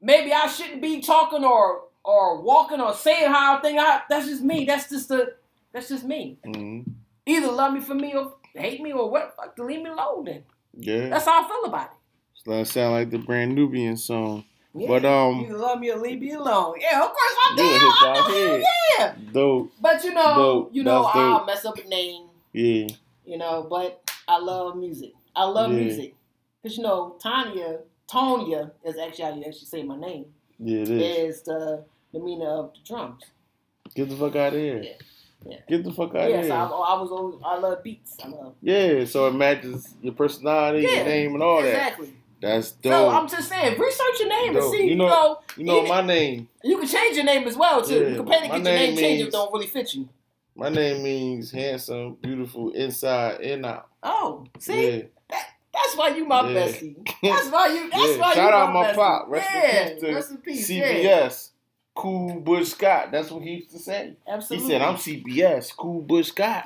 Maybe I shouldn't be talking or or walking or saying how I think. I, that's just me. That's just the. That's just me. hmm Either love me for me or hate me or what. Fuck, leave me alone. Then Yeah. that's how I feel about it. That sound like the Brand Nubian song. Yeah. But, um, either love me or leave me alone. Yeah, of course I'm You down. I'm down. Yeah. Dope. But you know, Dope. you know, That's I'll dope. mess up a name. Yeah. you know, but I love music. I love Yeah. music. Because, you know, Tanya, Tonya is actually how you actually say my name, Yeah, it is. is the, the meaning of the drums. Get the fuck out of here. Yeah. Yeah. Get the fuck out yes, of I, here. I was always, I love beats. I love. Yeah, so it matches your personality, Yeah, your name, and all that. Exactly. That's So dope. I'm just saying, research your name and see, You you know- know, you know my name. you can change your name as well, too. Yeah, you can pay to my get your name changed if it don't really fit you. My name means handsome, beautiful, inside and out. Oh, see? Yeah. That's why you my Yeah. bestie. That's why you, that's Yeah, why you shout out my my bestie. pop. Rest in yeah, peace to rest in peace. Yeah, CBS. Cool Butch Scott. That's what he used to say. Absolutely. He said, I'm CBS, Cool Butch Scott.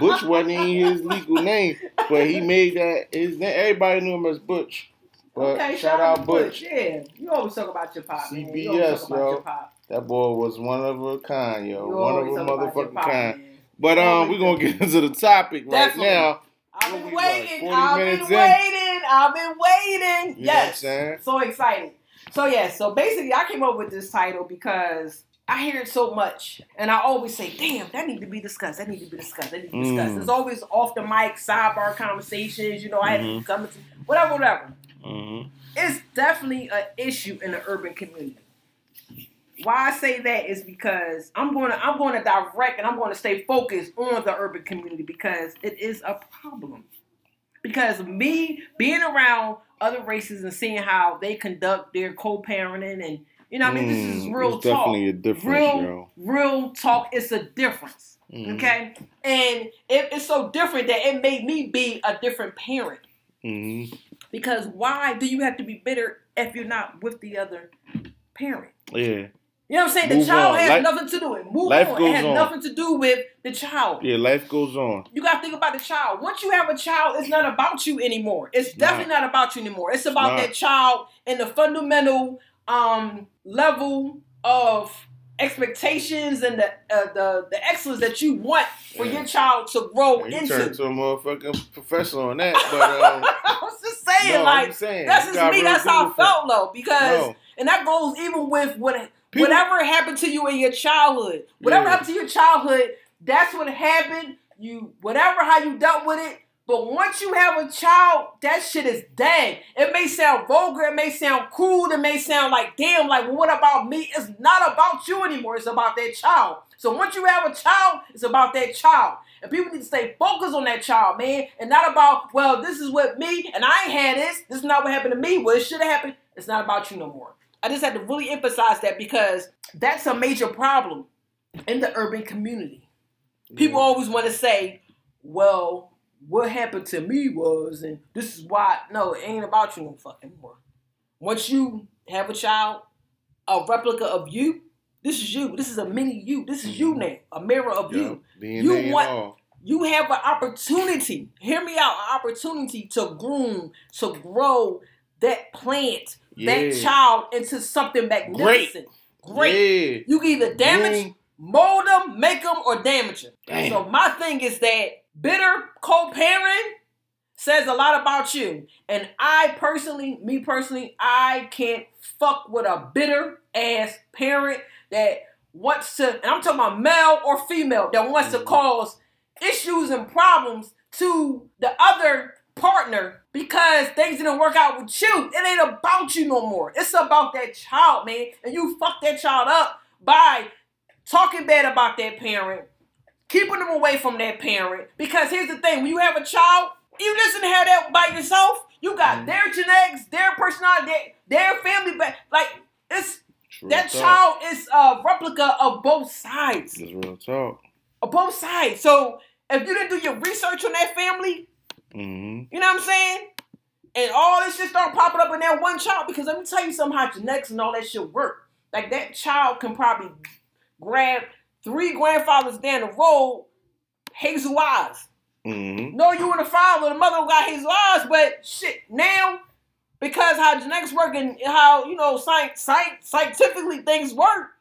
Butch wasn't even his legal name, but he made that his name. Everybody knew him as Butch. But okay, shout out Butch. Yeah, you always talk about your pop, man. You CBS, talk about yo. your pop. That boy was one of a kind, yo. You one of a talk about your motherfucking pop, kind. man. But um, we're gonna get into the topic right now. I've been waiting. I've been in? waiting. I've been waiting. You know what I'm yes. So excited. So yeah, so basically I came up with this title because I hear it so much and I always say, damn, that need to be discussed. That need to be discussed. That need to be discussed. Mm. There's always off the mic, sidebar conversations, you know, I had Mhm. to come to whatever, whatever. Mm-hmm. It's definitely an issue in the urban community. Why I say that is because I'm going to I'm going to direct and I'm going to stay focused on the urban community because it is a problem. Because me being around other races and seeing how they conduct their co-parenting and you know I mean this is real Mm, it's talk. definitely a difference, real yo. real talk it's a difference. Mhm. Okay? And it, it's so different that it made me be a different parent. Mhm. Because why do you have to be bitter if you're not with the other parent? Yeah. You know what I'm saying? The child on. has Life- nothing to do with it. Move life on. goes It has on. nothing to do with the child. Yeah, life goes on. You gotta think about the child. Once you have a child, it's not about you anymore. It's It's definitely not. about you anymore. It's about that child and the fundamental um level of expectations and the uh, the the excellence that you want for Yeah. your child to grow You into. turned to a motherfucking professional on that, but um, I was just saying, no, like saying, that's just me. That's how I felt though, because No. and that goes even with what People- whatever happened to you in your childhood. Whatever Yeah. happened to your childhood, that's what happened. You whatever how you dealt with it. But once you have a child, that shit is dead. It may sound vulgar, it may sound crude, it may sound like damn, like well, what about me? It's not about you anymore. It's about that child. So once you have a child, it's about that child. And people need to stay focused on that child, man, and not about, well, this is what me, and I ain't had this. This is not what happened to me. Well, it should have happened. It's not about you no more. I just had to really emphasize that because that's a major problem in the urban community. People always want to say, well, what happened to me was, and this is why. No, it ain't about you no fucking more. Once you have a child, a replica of you, this is you. This is a mini you. This is you now, a mirror of Yeah, you. You want- You have an opportunity, hear me out, an opportunity to groom, to grow that plant, that Yeah. child into something magnificent. Great. Yeah. You can either damage, mold them, make them, or damage them. Damn. So my thing is that bitter co-parent says a lot about you. And I personally, me personally, I can't fuck with a bitter ass parent that wants to, and I'm talking about male or female, that wants to Mhm. cause issues and problems to the other partner because things didn't work out with you. It ain't about you no more. It's about that child, man. And you fuck that child up by talking bad about that parent, keeping them away from that parent. Because here's the thing: when you have a child, you listen to have that by yourself. You got Mhm. their genetics, their personality, their, their family back. Like it's True that talk. child is a replica of both sides, It's real talk. of both sides. So if you didn't do your research on that family, Mm-hmm. you know what I'm saying? And all this shit start popping up in that one child because let me tell you something how genetics and all that shit work. Like that child can probably grab three grandfathers down the road, hazel eyes. Mm-hmm. No, you and the father, the mother got hazel eyes, but shit, now because how genetics work and how you know science, science scientifically things work,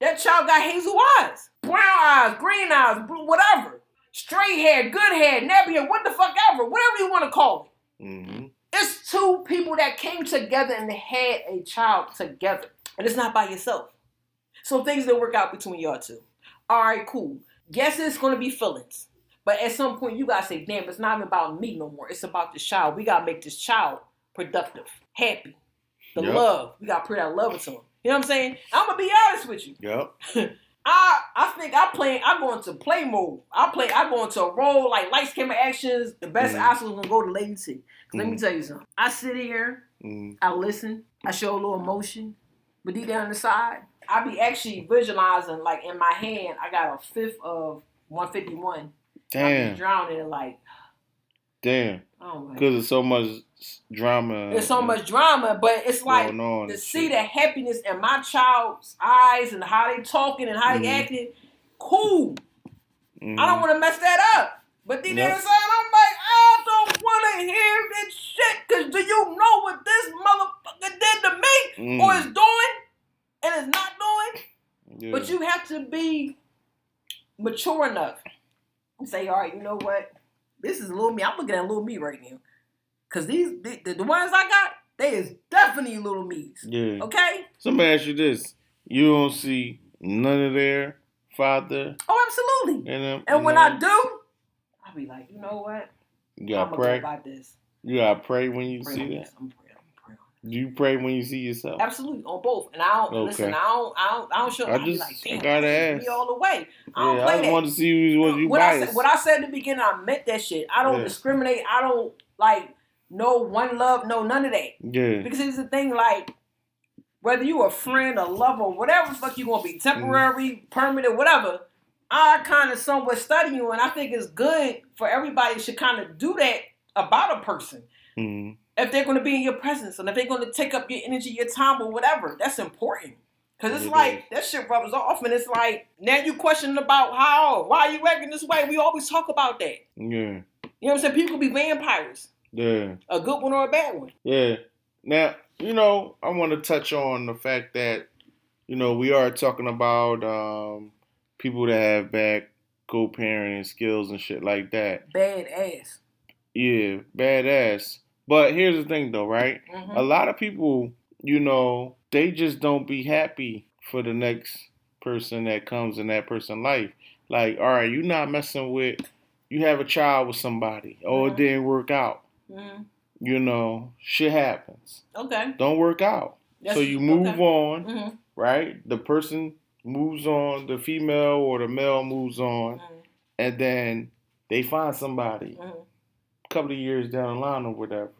that child got hazel eyes, brown eyes, green eyes, blue, whatever, straight hair, good hair, nappy hair, what the fuck ever, whatever you want to call it. Mm-hmm. It's two people that came together and they had a child together, and it's not by yourself. So things didn't work out between y'all two. All right, cool. Guess it's gonna be feelings. But at some point, you gotta say, damn, it's not even about me no more. It's about this child. We gotta make this child productive, happy. The Yep. love. We gotta put that love into him. You know what I'm saying? I'm gonna be honest with you. Yep. I I think I play I go into play mode. I play I go into a role like lights, camera, actions. The best Mhm. Oscars gonna go to Lady T. 'Cause Let me Mhm. tell you something. I sit here, Mm-hmm. I listen, I show a little emotion, but deep down inside, I be actually visualizing like in my hand. I got a fifth of 151. Damn. I be drowning in like Damn. Oh. Because there's so much drama. There's so much drama, but it's like to see shit. the happiness in my child's eyes and how they talking and how they Mhm. acting. Cool. Mhm. I don't want to mess that up. But down Yep. I'm like, I don't want to hear this shit. Cause do you know what this motherfucker did to me, Mm. or is doing, and is not doing? Yeah. But you have to be mature enough and say, all right, you know what? This is little me. I'm looking at little me right now. Cause these the, the, ones I got, they is definitely little me's. Yeah. Okay? So let me ask you this: You don't see none of their father Oh, absolutely. in them. Um, and when? I do, I'll be like, you know what? you gotta gonna pray. go about this. You gotta pray when you Pray see that. this. I'm praying. I'm praying. Do you pray when you see yourself? Absolutely on both. And I don't Okay. listen. I don't. I don't. I don't show. I just- like, I damn, gotta is me all the way. I don't yeah, play I just that. wanted to see who was you what I said, what I said in the beginning, I meant that shit. I don't Yeah. discriminate. I don't like no one love, no none of that. yeah. Because it's the thing, like whether you a friend, a lover, whatever the fuck you gonna be, temporary, Mm-hmm. permanent, whatever. I kind of somewhat study you, and I think it's good for everybody should kind of do that about a person hmm if they're going to be in your presence and if they're going to take up your energy, your time, or whatever, that's important. Cause it's It like that shit rubs off, and it's like now you questioning about how, why are you acting this way. We always talk about that. Yeah. You know what I'm saying? People be vampires, Yeah. a good one or a bad one. Yeah. Now, you know, I want to touch on the fact that, you know, we are talking about um, people that have bad co-parenting skills and shit like that. Bad ass. Yeah, badass. But here's the thing, though, right? Mhm. A lot of people, you know, they just don't be happy for the next person that comes in that person's life. Like, all right, you're not messing with, you have a child with somebody. Oh, it Mhm. didn't work out. Mhm. You know, shit happens. Okay. Don't work out. so you move okay. on, Mhm. right? The person moves on, the female or the male moves on, Mhm. and then they find somebody a couple of years down the line or whatever.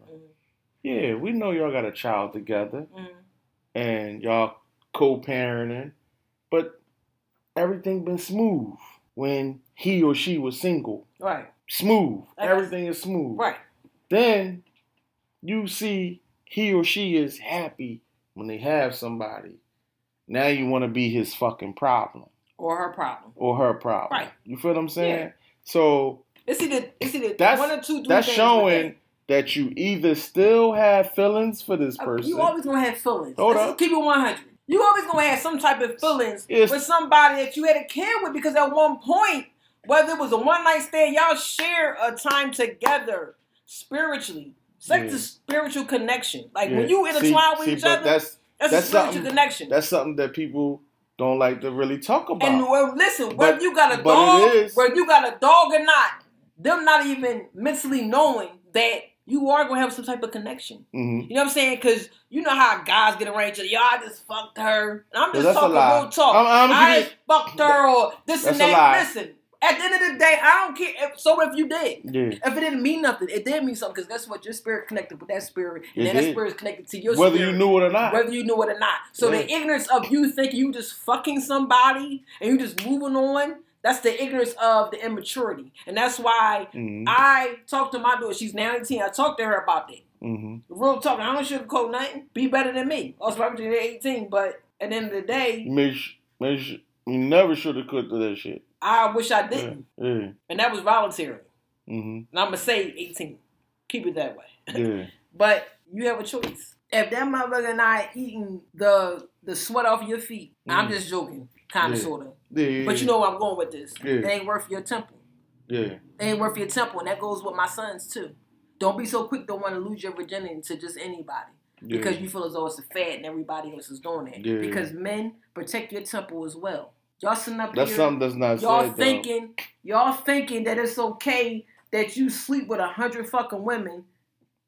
Yeah, we know y'all got a child together Mhm. and y'all co-parenting, but everything been smooth when he or she was single. Right. Smooth. Okay. Everything is smooth. Right. Then you see he or she is happy when they have somebody. Now you want to be his fucking problem Or her problem. or her problem. Right. You feel what I'm saying? Yeah. So It's either it's either That's- one or two. that's showing that. you either still have feelings for this person. You always gonna have feelings. Hold Let's up. keep it one hundred. You always gonna have some type of feelings Yes. with somebody that you had a kid with because at one point, whether it was a one night stand, y'all share a time together spiritually. Sex Yeah. is spiritual connection. Like Yeah. when you See- intertwine with see, each other, That's that's, that's a spiritual something- connection. that's something that people don't like to really talk about. And well, listen, whether you got a dog, whether you got a dog or not, them not even mentally knowing that you are gonna have some type of connection. hmm You know what I'm saying? Because you know how guys get around each other. I just fucked her. And I'm just talking real talk. I'm- I'm I just fucked her or this and that. Listen, at the end of the day, I don't care. If, so if you did. Yeah. If it didn't mean nothing, it did mean something because guess what? Your spirit connected with that spirit, and then that spirit is connected to your spirit. Whether spirit. you knew it or not. Whether you knew it or not. So the ignorance of you thinking you just fucking somebody and you just moving on, that's the ignorance of the immaturity. And that's why hmm I talked to my daughter. She's now 18. I talked to her about that. hmm Real talk. I don't sugarcoat nothing. Be better than me. Also, I'm 18, but at the end of the day, Make, sh- make, sh- You never should have cooked that shit. I wish I didn't, Yeah. and that was voluntary. Mm-hmm. And I'm gonna say 18. Keep it that way. Yeah. But you have a choice. If that motherfucker not eating the the sweat off your feet, I'm Mhm. just joking, kind of, Yeah. sorta. Yeah. But you know where I'm going with this. Yeah. It ain't worth your temple. Yeah. It ain't worth your temple, and that goes with my sons too. Don't be so quick to want to lose your virginity to just anybody Yeah. because you feel as though it's a fad and everybody else is doing it. Yeah. Because men protect your temple as well. Y'all sitting up That's here, something that's not y'all said. though. thinking, y'all thinking that it's okay that you sleep with a hundred fucking women,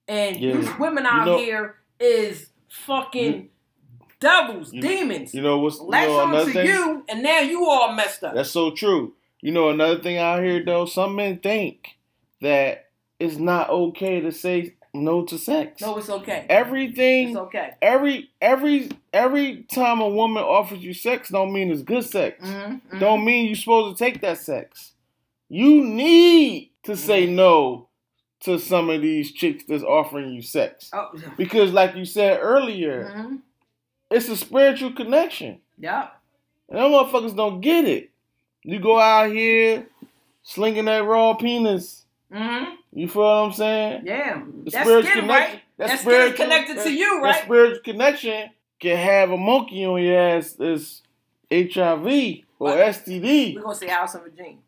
and Yeah. these women You out know- here is fucking devils, you- demons. You know what's you Latch know, on to thing? you, and now you all messed up. That's so true. You know another thing out here though. Some men think that it's not okay to say no to sex. no, it's okay. Everything, It's okay. every every every time a woman offers you sex, don't mean it's good sex. Mhm, mhm. Don't mean you're supposed to take that sex. You need to say Mm-hmm. no to some of these chicks that's offering you sex. Oh, Because like you said earlier, mhm. It's a spiritual connection. Yep. And them motherfuckers don't get it. You go out here slinging that raw penis. Mm-hmm. You feel what I'm saying? Yeah. The That's spiritual skin, connection- right? that That's skin spiritual- connected to that- you, That right? spiritual connection can have a monkey on your ass that's HIV or What? STD. We're gonna say House of Virginia.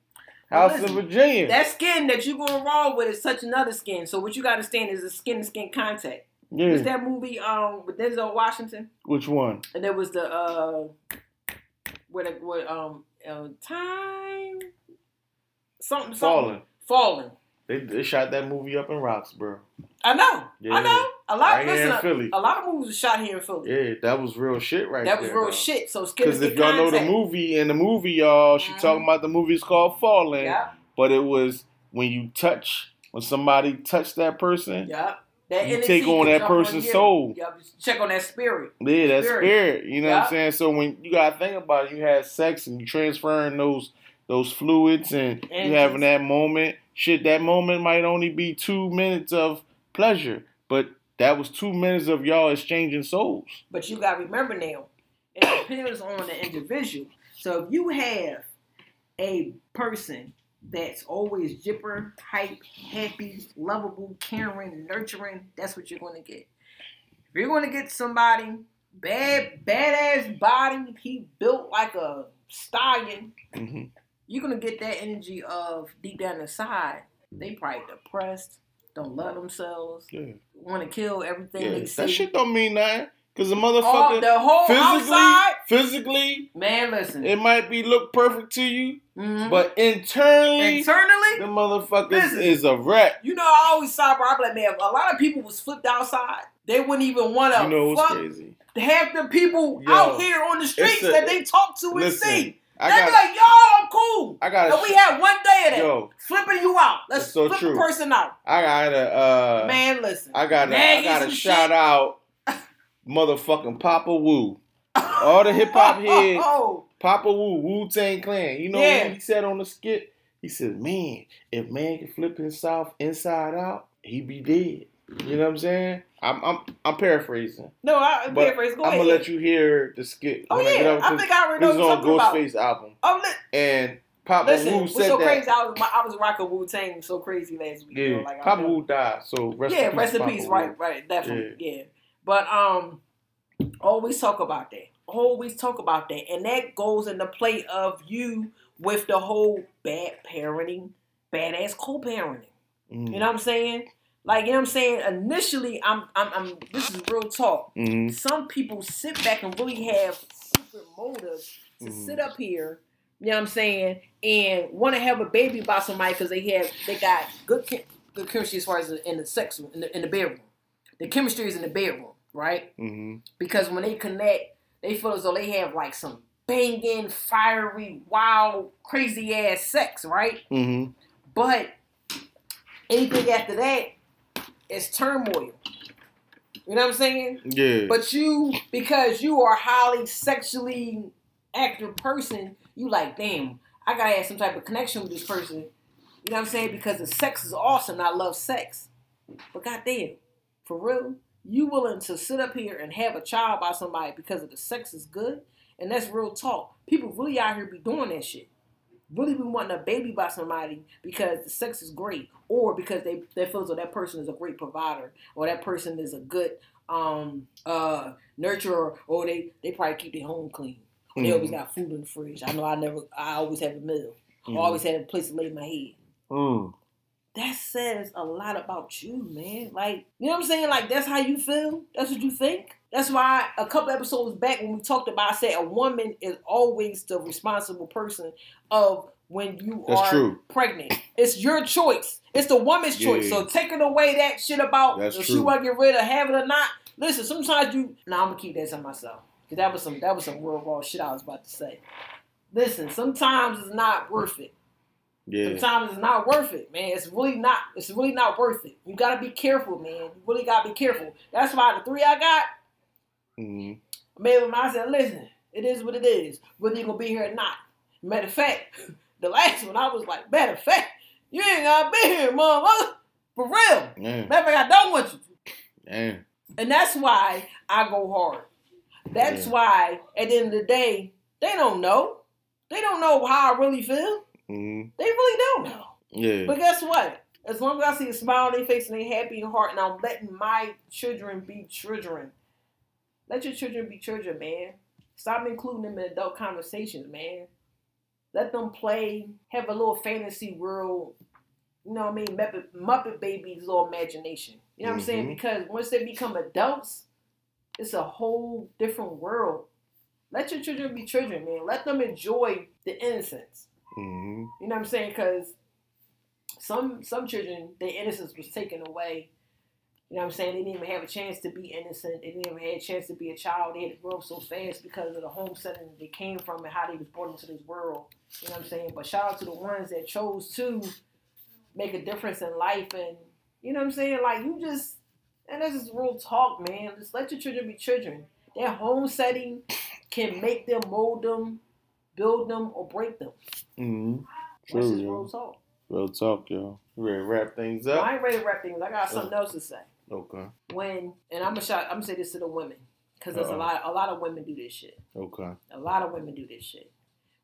House of Virginia. That skin that you're going raw with is such another skin. So what you got to stand is a skin to skin contact. Yeah. Was that movie um with Denzel Washington? Which one? And there was the uh what a- what um uh, time something something Fallen. falling. They, they shot that movie up in Roxborough. I know. Yeah. I know. A lot Right of here in Philly. a lot of movies were shot here in Philly. Yeah, that was real shit right there. that was there. real though. shit. So Because if y'all know the movie, in the movie, y'all, she Mhm. talking about the movie is called Falling, Yeah. But it was when you touch, when somebody touched that person, Yeah. That You take on that jump on person's soul. Check on that spirit. yeah, that Spirit. You know what I'm saying? So when you gotta think about it, you had sex and you transferring those those fluids and And you having that moment. Shit, that moment might only be two minutes of pleasure, but that was two minutes of y'all exchanging souls. But you got to remember now, it depends on the individual. So if you have a person that's always jipper, hype, happy, lovable, caring, nurturing, that's what you're going to get. If you're going to get somebody bad, badass body, he built like a stallion, hmm you're going to get that energy of deep down inside. They probably depressed, don't love themselves, Yeah, want to kill everything yeah. they see. That shit don't mean nothing. Cause the All, motherfucker the whole physically, outside, physically, man. Listen, it might be look perfect to you, Mhm. but internally, internally, the motherfucker Listen. is a wreck. you know, I always saw, bro. I be like, man, a lot of people was flipped outside. They wouldn't even want to You know what's fuck crazy? half the people Yo, out here on the streets a- that they talk to and Listen, see. I They be got, like, yo, I'm cool. I got, And we had one day of that. yo, Flipping you out. Let's That's so flip true. the person out. I got a, uh, Man, listen. I got, a, I got some shout shit. out, motherfucking Papa Wu, all the hip hop heads. Oh, Papa Wu, Wu Tang Clan. You know Yeah. what he said on the skit? He said, "Man, if man can flip himself inside out, he be dead." You know what I'm saying? I'm I'm I'm paraphrasing, no, I but paraphrase. Go I'm ahead. gonna let you hear the skit. Oh when I I think I already know what you're on talking about. Ghostface album, Oh, li- and Papa listen, Wu what's said so that. crazy? I was I was rocking Wu Tang so crazy last week. Yeah, you know, like, Papa Wu died, so rest yeah, in peace. rest in Papa peace. Wu. Right, right, definitely. Yeah. But um, always talk about that. Always talk about that, and that goes in the play of you with the whole bad parenting, badass co-parenting. Mhm. You know what I'm saying? Like you know what I'm saying. Initially, I'm I'm, I'm this is real talk. Mhm. Some people sit back and really have secret motives to Mhm. sit up here. You know what I'm saying? And want to have a baby by somebody because they have they got good good chemistry as far as in the sex in the, in the bedroom. The chemistry is in the bedroom, right? Mhm. Because when they connect, they feel as though they have like some banging, fiery, wild, crazy ass sex, right? Mhm. But anything after that is turmoil. You know what I'm saying? Yeah. But you, because you are a highly sexually active person, you like, damn, I gotta have some type of connection with this person. You know what I'm saying? Because the sex is awesome. I love sex. But goddamn, for real, you willing to sit up here and have a child by somebody because of the sex is good, and that's real talk. People really out here be doing that shit. Really be wanting a baby by somebody because the sex is great, or because they they feel as though that person is a great provider, or that person is a good um uh nurturer, or they they probably keep their home clean. They Mm. always got food in the fridge. I know I never I always have a meal. I Mm. always had a place to lay my head Mm. That says a lot about you, man. Like, you know what I'm saying? Like, that's how you feel. That's what you think. That's why a couple episodes back when we talked about, I said a woman is always the responsible person of when you That's are true. pregnant. It's your choice. It's the woman's choice. So taking away that shit about That's if she want to get rid of have it or not. Listen, sometimes you. Nah, I'm gonna keep that to myself because that was some that was some real raw shit I was about to say. Listen, sometimes it's not worth it. Yeah. Sometimes it's not worth it, man. It's really not. It's really not worth it. You gotta be careful, man. You really gotta be careful. That's why the three I got, Mm. I made with I said, listen, it is what it is. Whether you gonna be here or not. Matter of fact, the last one I was like, matter of fact, you ain't gotta be here, motherfucker. For real. Yeah. Matter of fact, I don't want you. Yeah. And that's why I go hard. That's Yeah. why at the end of the day, they don't know. They don't know how I really feel. Mm. They really don't know. Yeah. But guess what? As long as I see a smile on their face and they happy in heart, and I'm letting my children be children. Let your children be children, man. Stop including them in adult conversations, man. Let them play, have a little fantasy world. You know what I mean? Muppet, Muppet Babies' little imagination. You know what I'm saying? Mhm. Because once they become adults, it's a whole different world. Let your children be children, man. Let them enjoy the innocence. Mm. You know what I'm saying? Because some some children, their innocence was taken away. You know what I'm saying? They didn't even have a chance to be innocent. They didn't even have a chance to be a child. They had to grow up so fast because of the home setting that they came from and how they was born into this world. You know what I'm saying? But shout out to the ones that chose to make a difference in life and you know what I'm saying? Like you just and this is real talk, man. Just let your children be children. Their home setting can make them, mold them, build them, or break them. Mm. That's True, just real talk. Real talk, yo. You ready to wrap things up? I ain't ready to wrap things. I got something else to say. Okay. When and I'm gonna shout, I'm gonna say this to the women because there's a lot, a lot of women do this shit. Okay. A lot of women do this shit.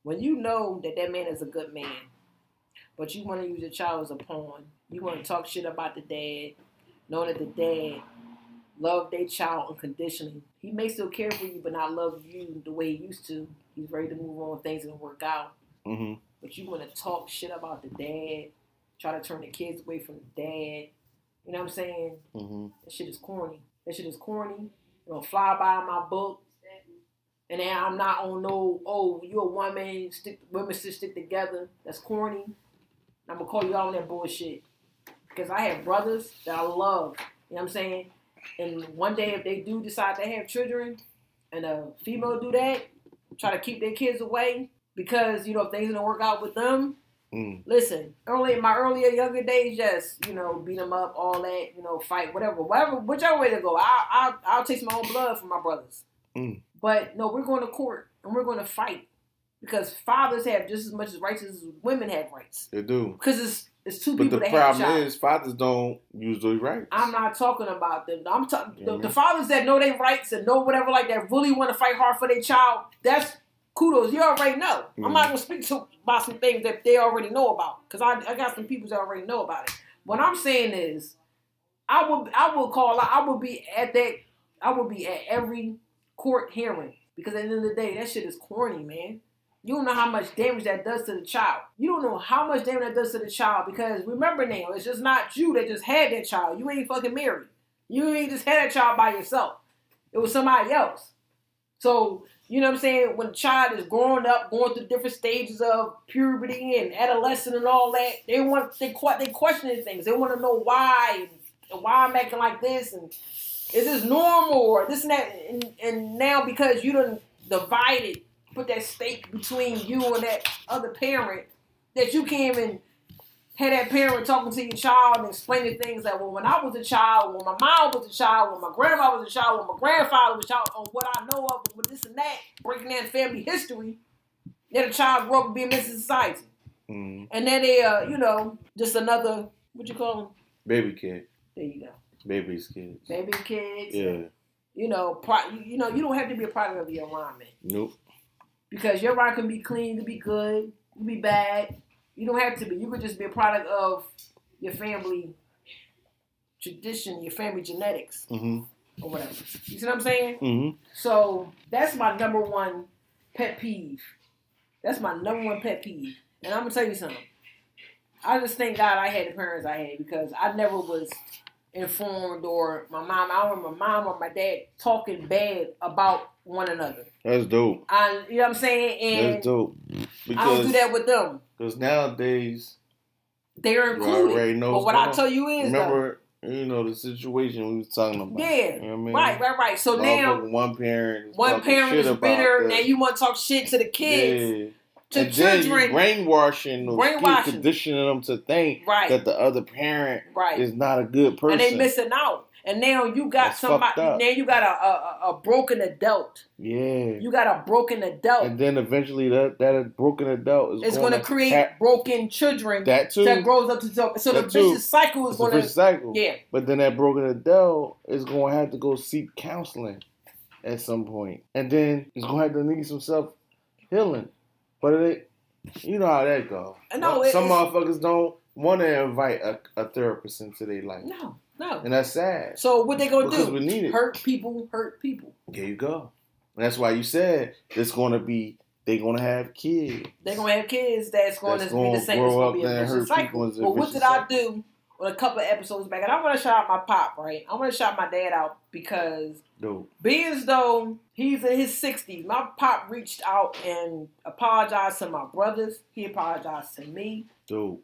When you know that that man is a good man, but you want to use your child as a pawn, you want to talk shit about the dad, knowing that the dad love their child unconditionally. He may still care for you, but not love you the way he used to. He's ready to move on. Things gonna work out. Mm-hmm. but you want to talk shit about the dad, try to turn the kids away from the dad. You know what I'm saying? Mm-hmm. That shit is corny. That shit is corny. You know, fly by my book. And then I'm not on no, oh, you a woman, stick women should stick together. That's corny. I'm gonna call you out on that bullshit. Because I have brothers that I love. You know what I'm saying? And one day if they do decide to have children and a female do that, try to keep their kids away because, you know, if things don't work out with them, Mm. Listen, early in my earlier younger days, yes, you know, beat them up, all that, you know, fight, whatever, whatever, whichever way to go. I, I, I'll taste my own blood for my brothers. Mm. But no, we're going to court and we're going to fight because fathers have just as much as rights as women have rights. They do. Because it's it's two But people the have a problem is fathers don't use those rights. I'm not talking about them. I'm talking the, the fathers that know their rights and know whatever like that really want to fight hard for their child. That's kudos. You already know. I'm Mhm. not gonna speak to about some things that they already know about because I, I got some people that already know about it. What I'm saying is, I will I will call. I will be at that. I will be at every court hearing because at the end of the day, that shit is corny, man. You don't know how much damage that does to the child. You don't know how much damage that does to the child because remember now, it's just not you that just had that child. You ain't fucking married. You ain't just had that child by yourself. It was somebody else. So, you know what I'm saying? When a child is growing up, going through different stages of puberty and adolescent and all that, they want they they questioning things. They want to know why and why I'm acting like this and is this normal or this and that. And, and now because you done divided, put that stake between you and that other parent, that you can't even had that parent talking to your child and explaining things like, well, when I was a child, when my mom was a child, when my grandma was a child, when my grandfather was a child, on what I know of, with this and that, breaking down family history, that a child grew up being in society. Mm. And then they, uh, you know, just another, what you call them? Baby kid. There you go. Baby's kids. baby kids. Yeah. You know, pro- you you know, you don't have to be a product of your environment Nope. Because your environment can be clean, can be good, can be bad. You don't have to be. You could just be a product of your family tradition, your family genetics, Mm-hmm. or whatever. You see what I'm saying? Mm-hmm. So that's my number one pet peeve. That's my number one pet peeve. And I'm gonna tell you something. I just thank God I had the parents I had because I never was informed or my mom, I don't remember my mom or my dad talking bad about one another. That's dope. I, you know what I'm saying? That's And dope. I don't do that with them. because nowadays, They're included. but what I tell you is, though, remember, you know, the situation we was talking about. yeah, You know what I mean? right, right, right. So now one parent, is one parent is bitter. Now you want to talk shit to the kids, Yeah. to and children, brainwashing Brainwashing. conditioning them to think right, that the other parent right. is not a good person. and they missing out. And now you got That's somebody. Now you got a, a a- broken adult. yeah. You got a broken adult. and then eventually that that broken adult is it's going to create ha- broken children that too. that grows up to so, so the That too. vicious cycle is going to vicious cycle. yeah. But then that broken adult is going to have to go seek counseling at some point. and then it's going to have to need some self healing. But it, you know how that go. No, some motherfuckers don't want to invite a, a therapist into their life, No, no. and that's sad. So what they gonna Because do? we need it. Hurt people, hurt people. There you go. And that's why you said it's going to be they going to have kids. They're gonna have kids that's going That's to be the same. grow It's gonna up be a and hurt cycle. people But what did I do on a couple of episodes back? And I want to shout out my pop, right? I want to shout my dad out because Dude. being as though he's in his 60s, my pop reached out and apologized to my brothers. He apologized to me Dude.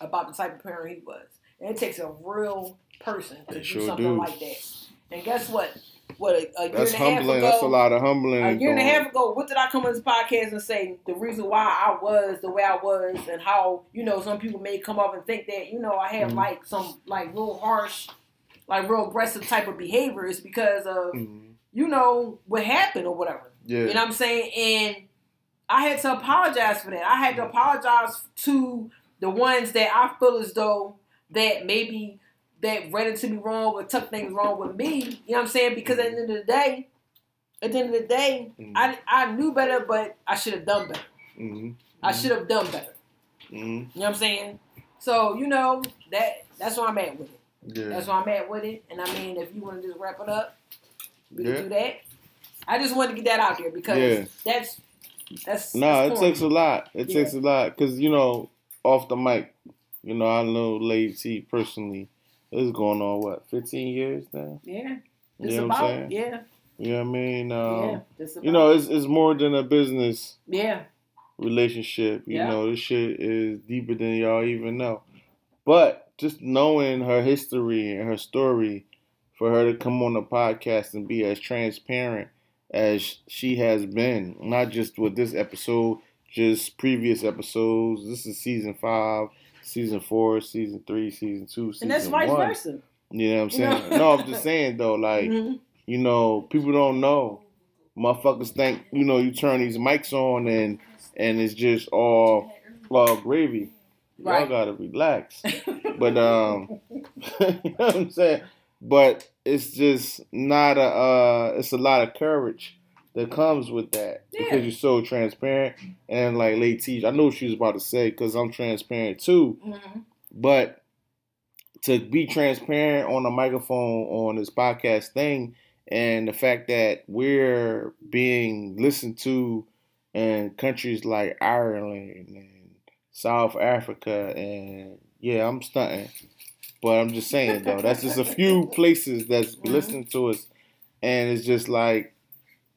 about the type of parent he was. And it takes a real person to It do sure something do. like that. And guess what? What a, a year That's and a half ago, That's a lot of humbling. a year and a half ago, what did I come on this podcast and say? The reason why I was the way I was, and how you know some people may come up and think that you know I have Mhm. like some like real harsh, like real aggressive type of behavior is because of Mhm. you know what happened or whatever. Yeah. You know what I'm saying? And I had to apologize for that. I had to apologize to the ones that I feel as though that maybe that read it to me wrong or took things wrong with me. You know what I'm saying? Because at the end of the day, at the end of the day, Mhm. I, I knew better, but I should have done better. Mhm. I should have done better. Mhm. You know what I'm saying? So you know that that's where I'm at with it. Yeah. That's where I'm at with it. And I mean, if you want to just wrap it up, we Yeah. can do that. I just wanted to get that out there because Yeah. that's that's No, that's it takes a lot. It takes a lot because you know, off the mic, you know, I know Lady T personally. It's going on what, fifteen years now. yeah. You Just know what I'm about saying? yeah You know what I mean? Um, yeah. About. You know, it's it's more than a business yeah relationship. You Yeah. know, this shit is deeper than y'all even know. But just knowing her history and her story, for her to come on the podcast and be as transparent as she has been, not just with this episode, just previous episodes. This is season five, season four, season three, season two, season and that's vice one. versa. You know what I'm saying? no, I'm just saying though, like Mhm. you know, people don't know. Motherfuckers think, you know, you turn these mics on and and it's just all all gravy. Y'all Right. gotta relax. But um you know what I'm saying? But it's just not a uh it's a lot of courage that comes with that Yeah. because you're so transparent and like Lady T, I know what she was about to say because I'm transparent too. Mhm. But to be transparent on a microphone on this podcast thing and the fact that we're being listened to in countries like Ireland and South Africa and yeah, I'm stunting. But I'm just saying though, that's just a few places that's Mhm. listening to us and it's just like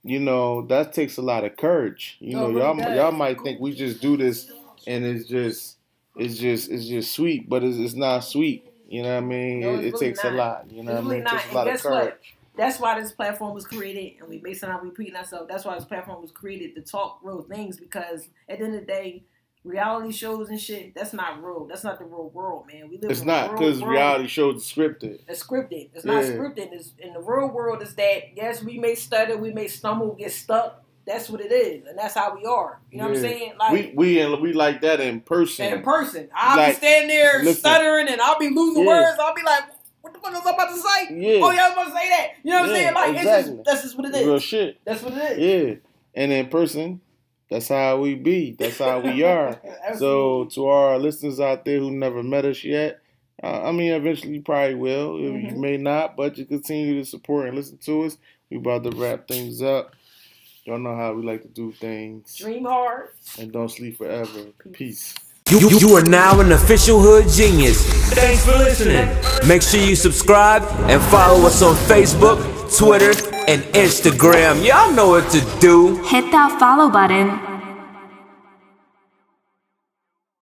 you know, that takes a lot of courage. You No, know, y'all y'all might think we just do this and it's just it's just it's just sweet, but it's, it's not sweet. You know what I mean? No, it, it's it really takes a lot. You know It's what I really mean? It takes not. a lot And of guess what? courage. That's why this platform was created, and we based on how we repeating ourselves. That's why this platform was created to talk real things. Because at the end of the day, reality shows and shit, that's not real. That's not the real world, man. We live It's not because reality shows are scripted. It's scripted. It's not Yeah. scripted. It's, in the real world, is that yes, we may stutter, we may stumble, get stuck. That's what it is, and that's how we are. You know what I'm saying? Like we we and we like that in person. in person, I'll Like, be standing there listen. stuttering, and I'll be losing Yeah. words. I'll be like, what the fuck was I about to say? Yeah. Oh yeah, I was about to say that. You know what I'm saying? Like exactly. it's just that's just what it is. Real shit. That's what it is. Yeah. And in person, that's how we be. That's how we are. So to our listeners out there who never met us yet, uh, I mean, eventually you probably will. You Mhm. may not, but you continue to support and listen to us. We about to wrap things up. Y'all know how we like to do things. dream hard. And don't sleep forever. Peace. You, you, you are now an official Hood Genius. Thanks for listening. Make sure you subscribe and follow us on Facebook, Twitter, and Instagram. Y'all know what to do. Hit that follow button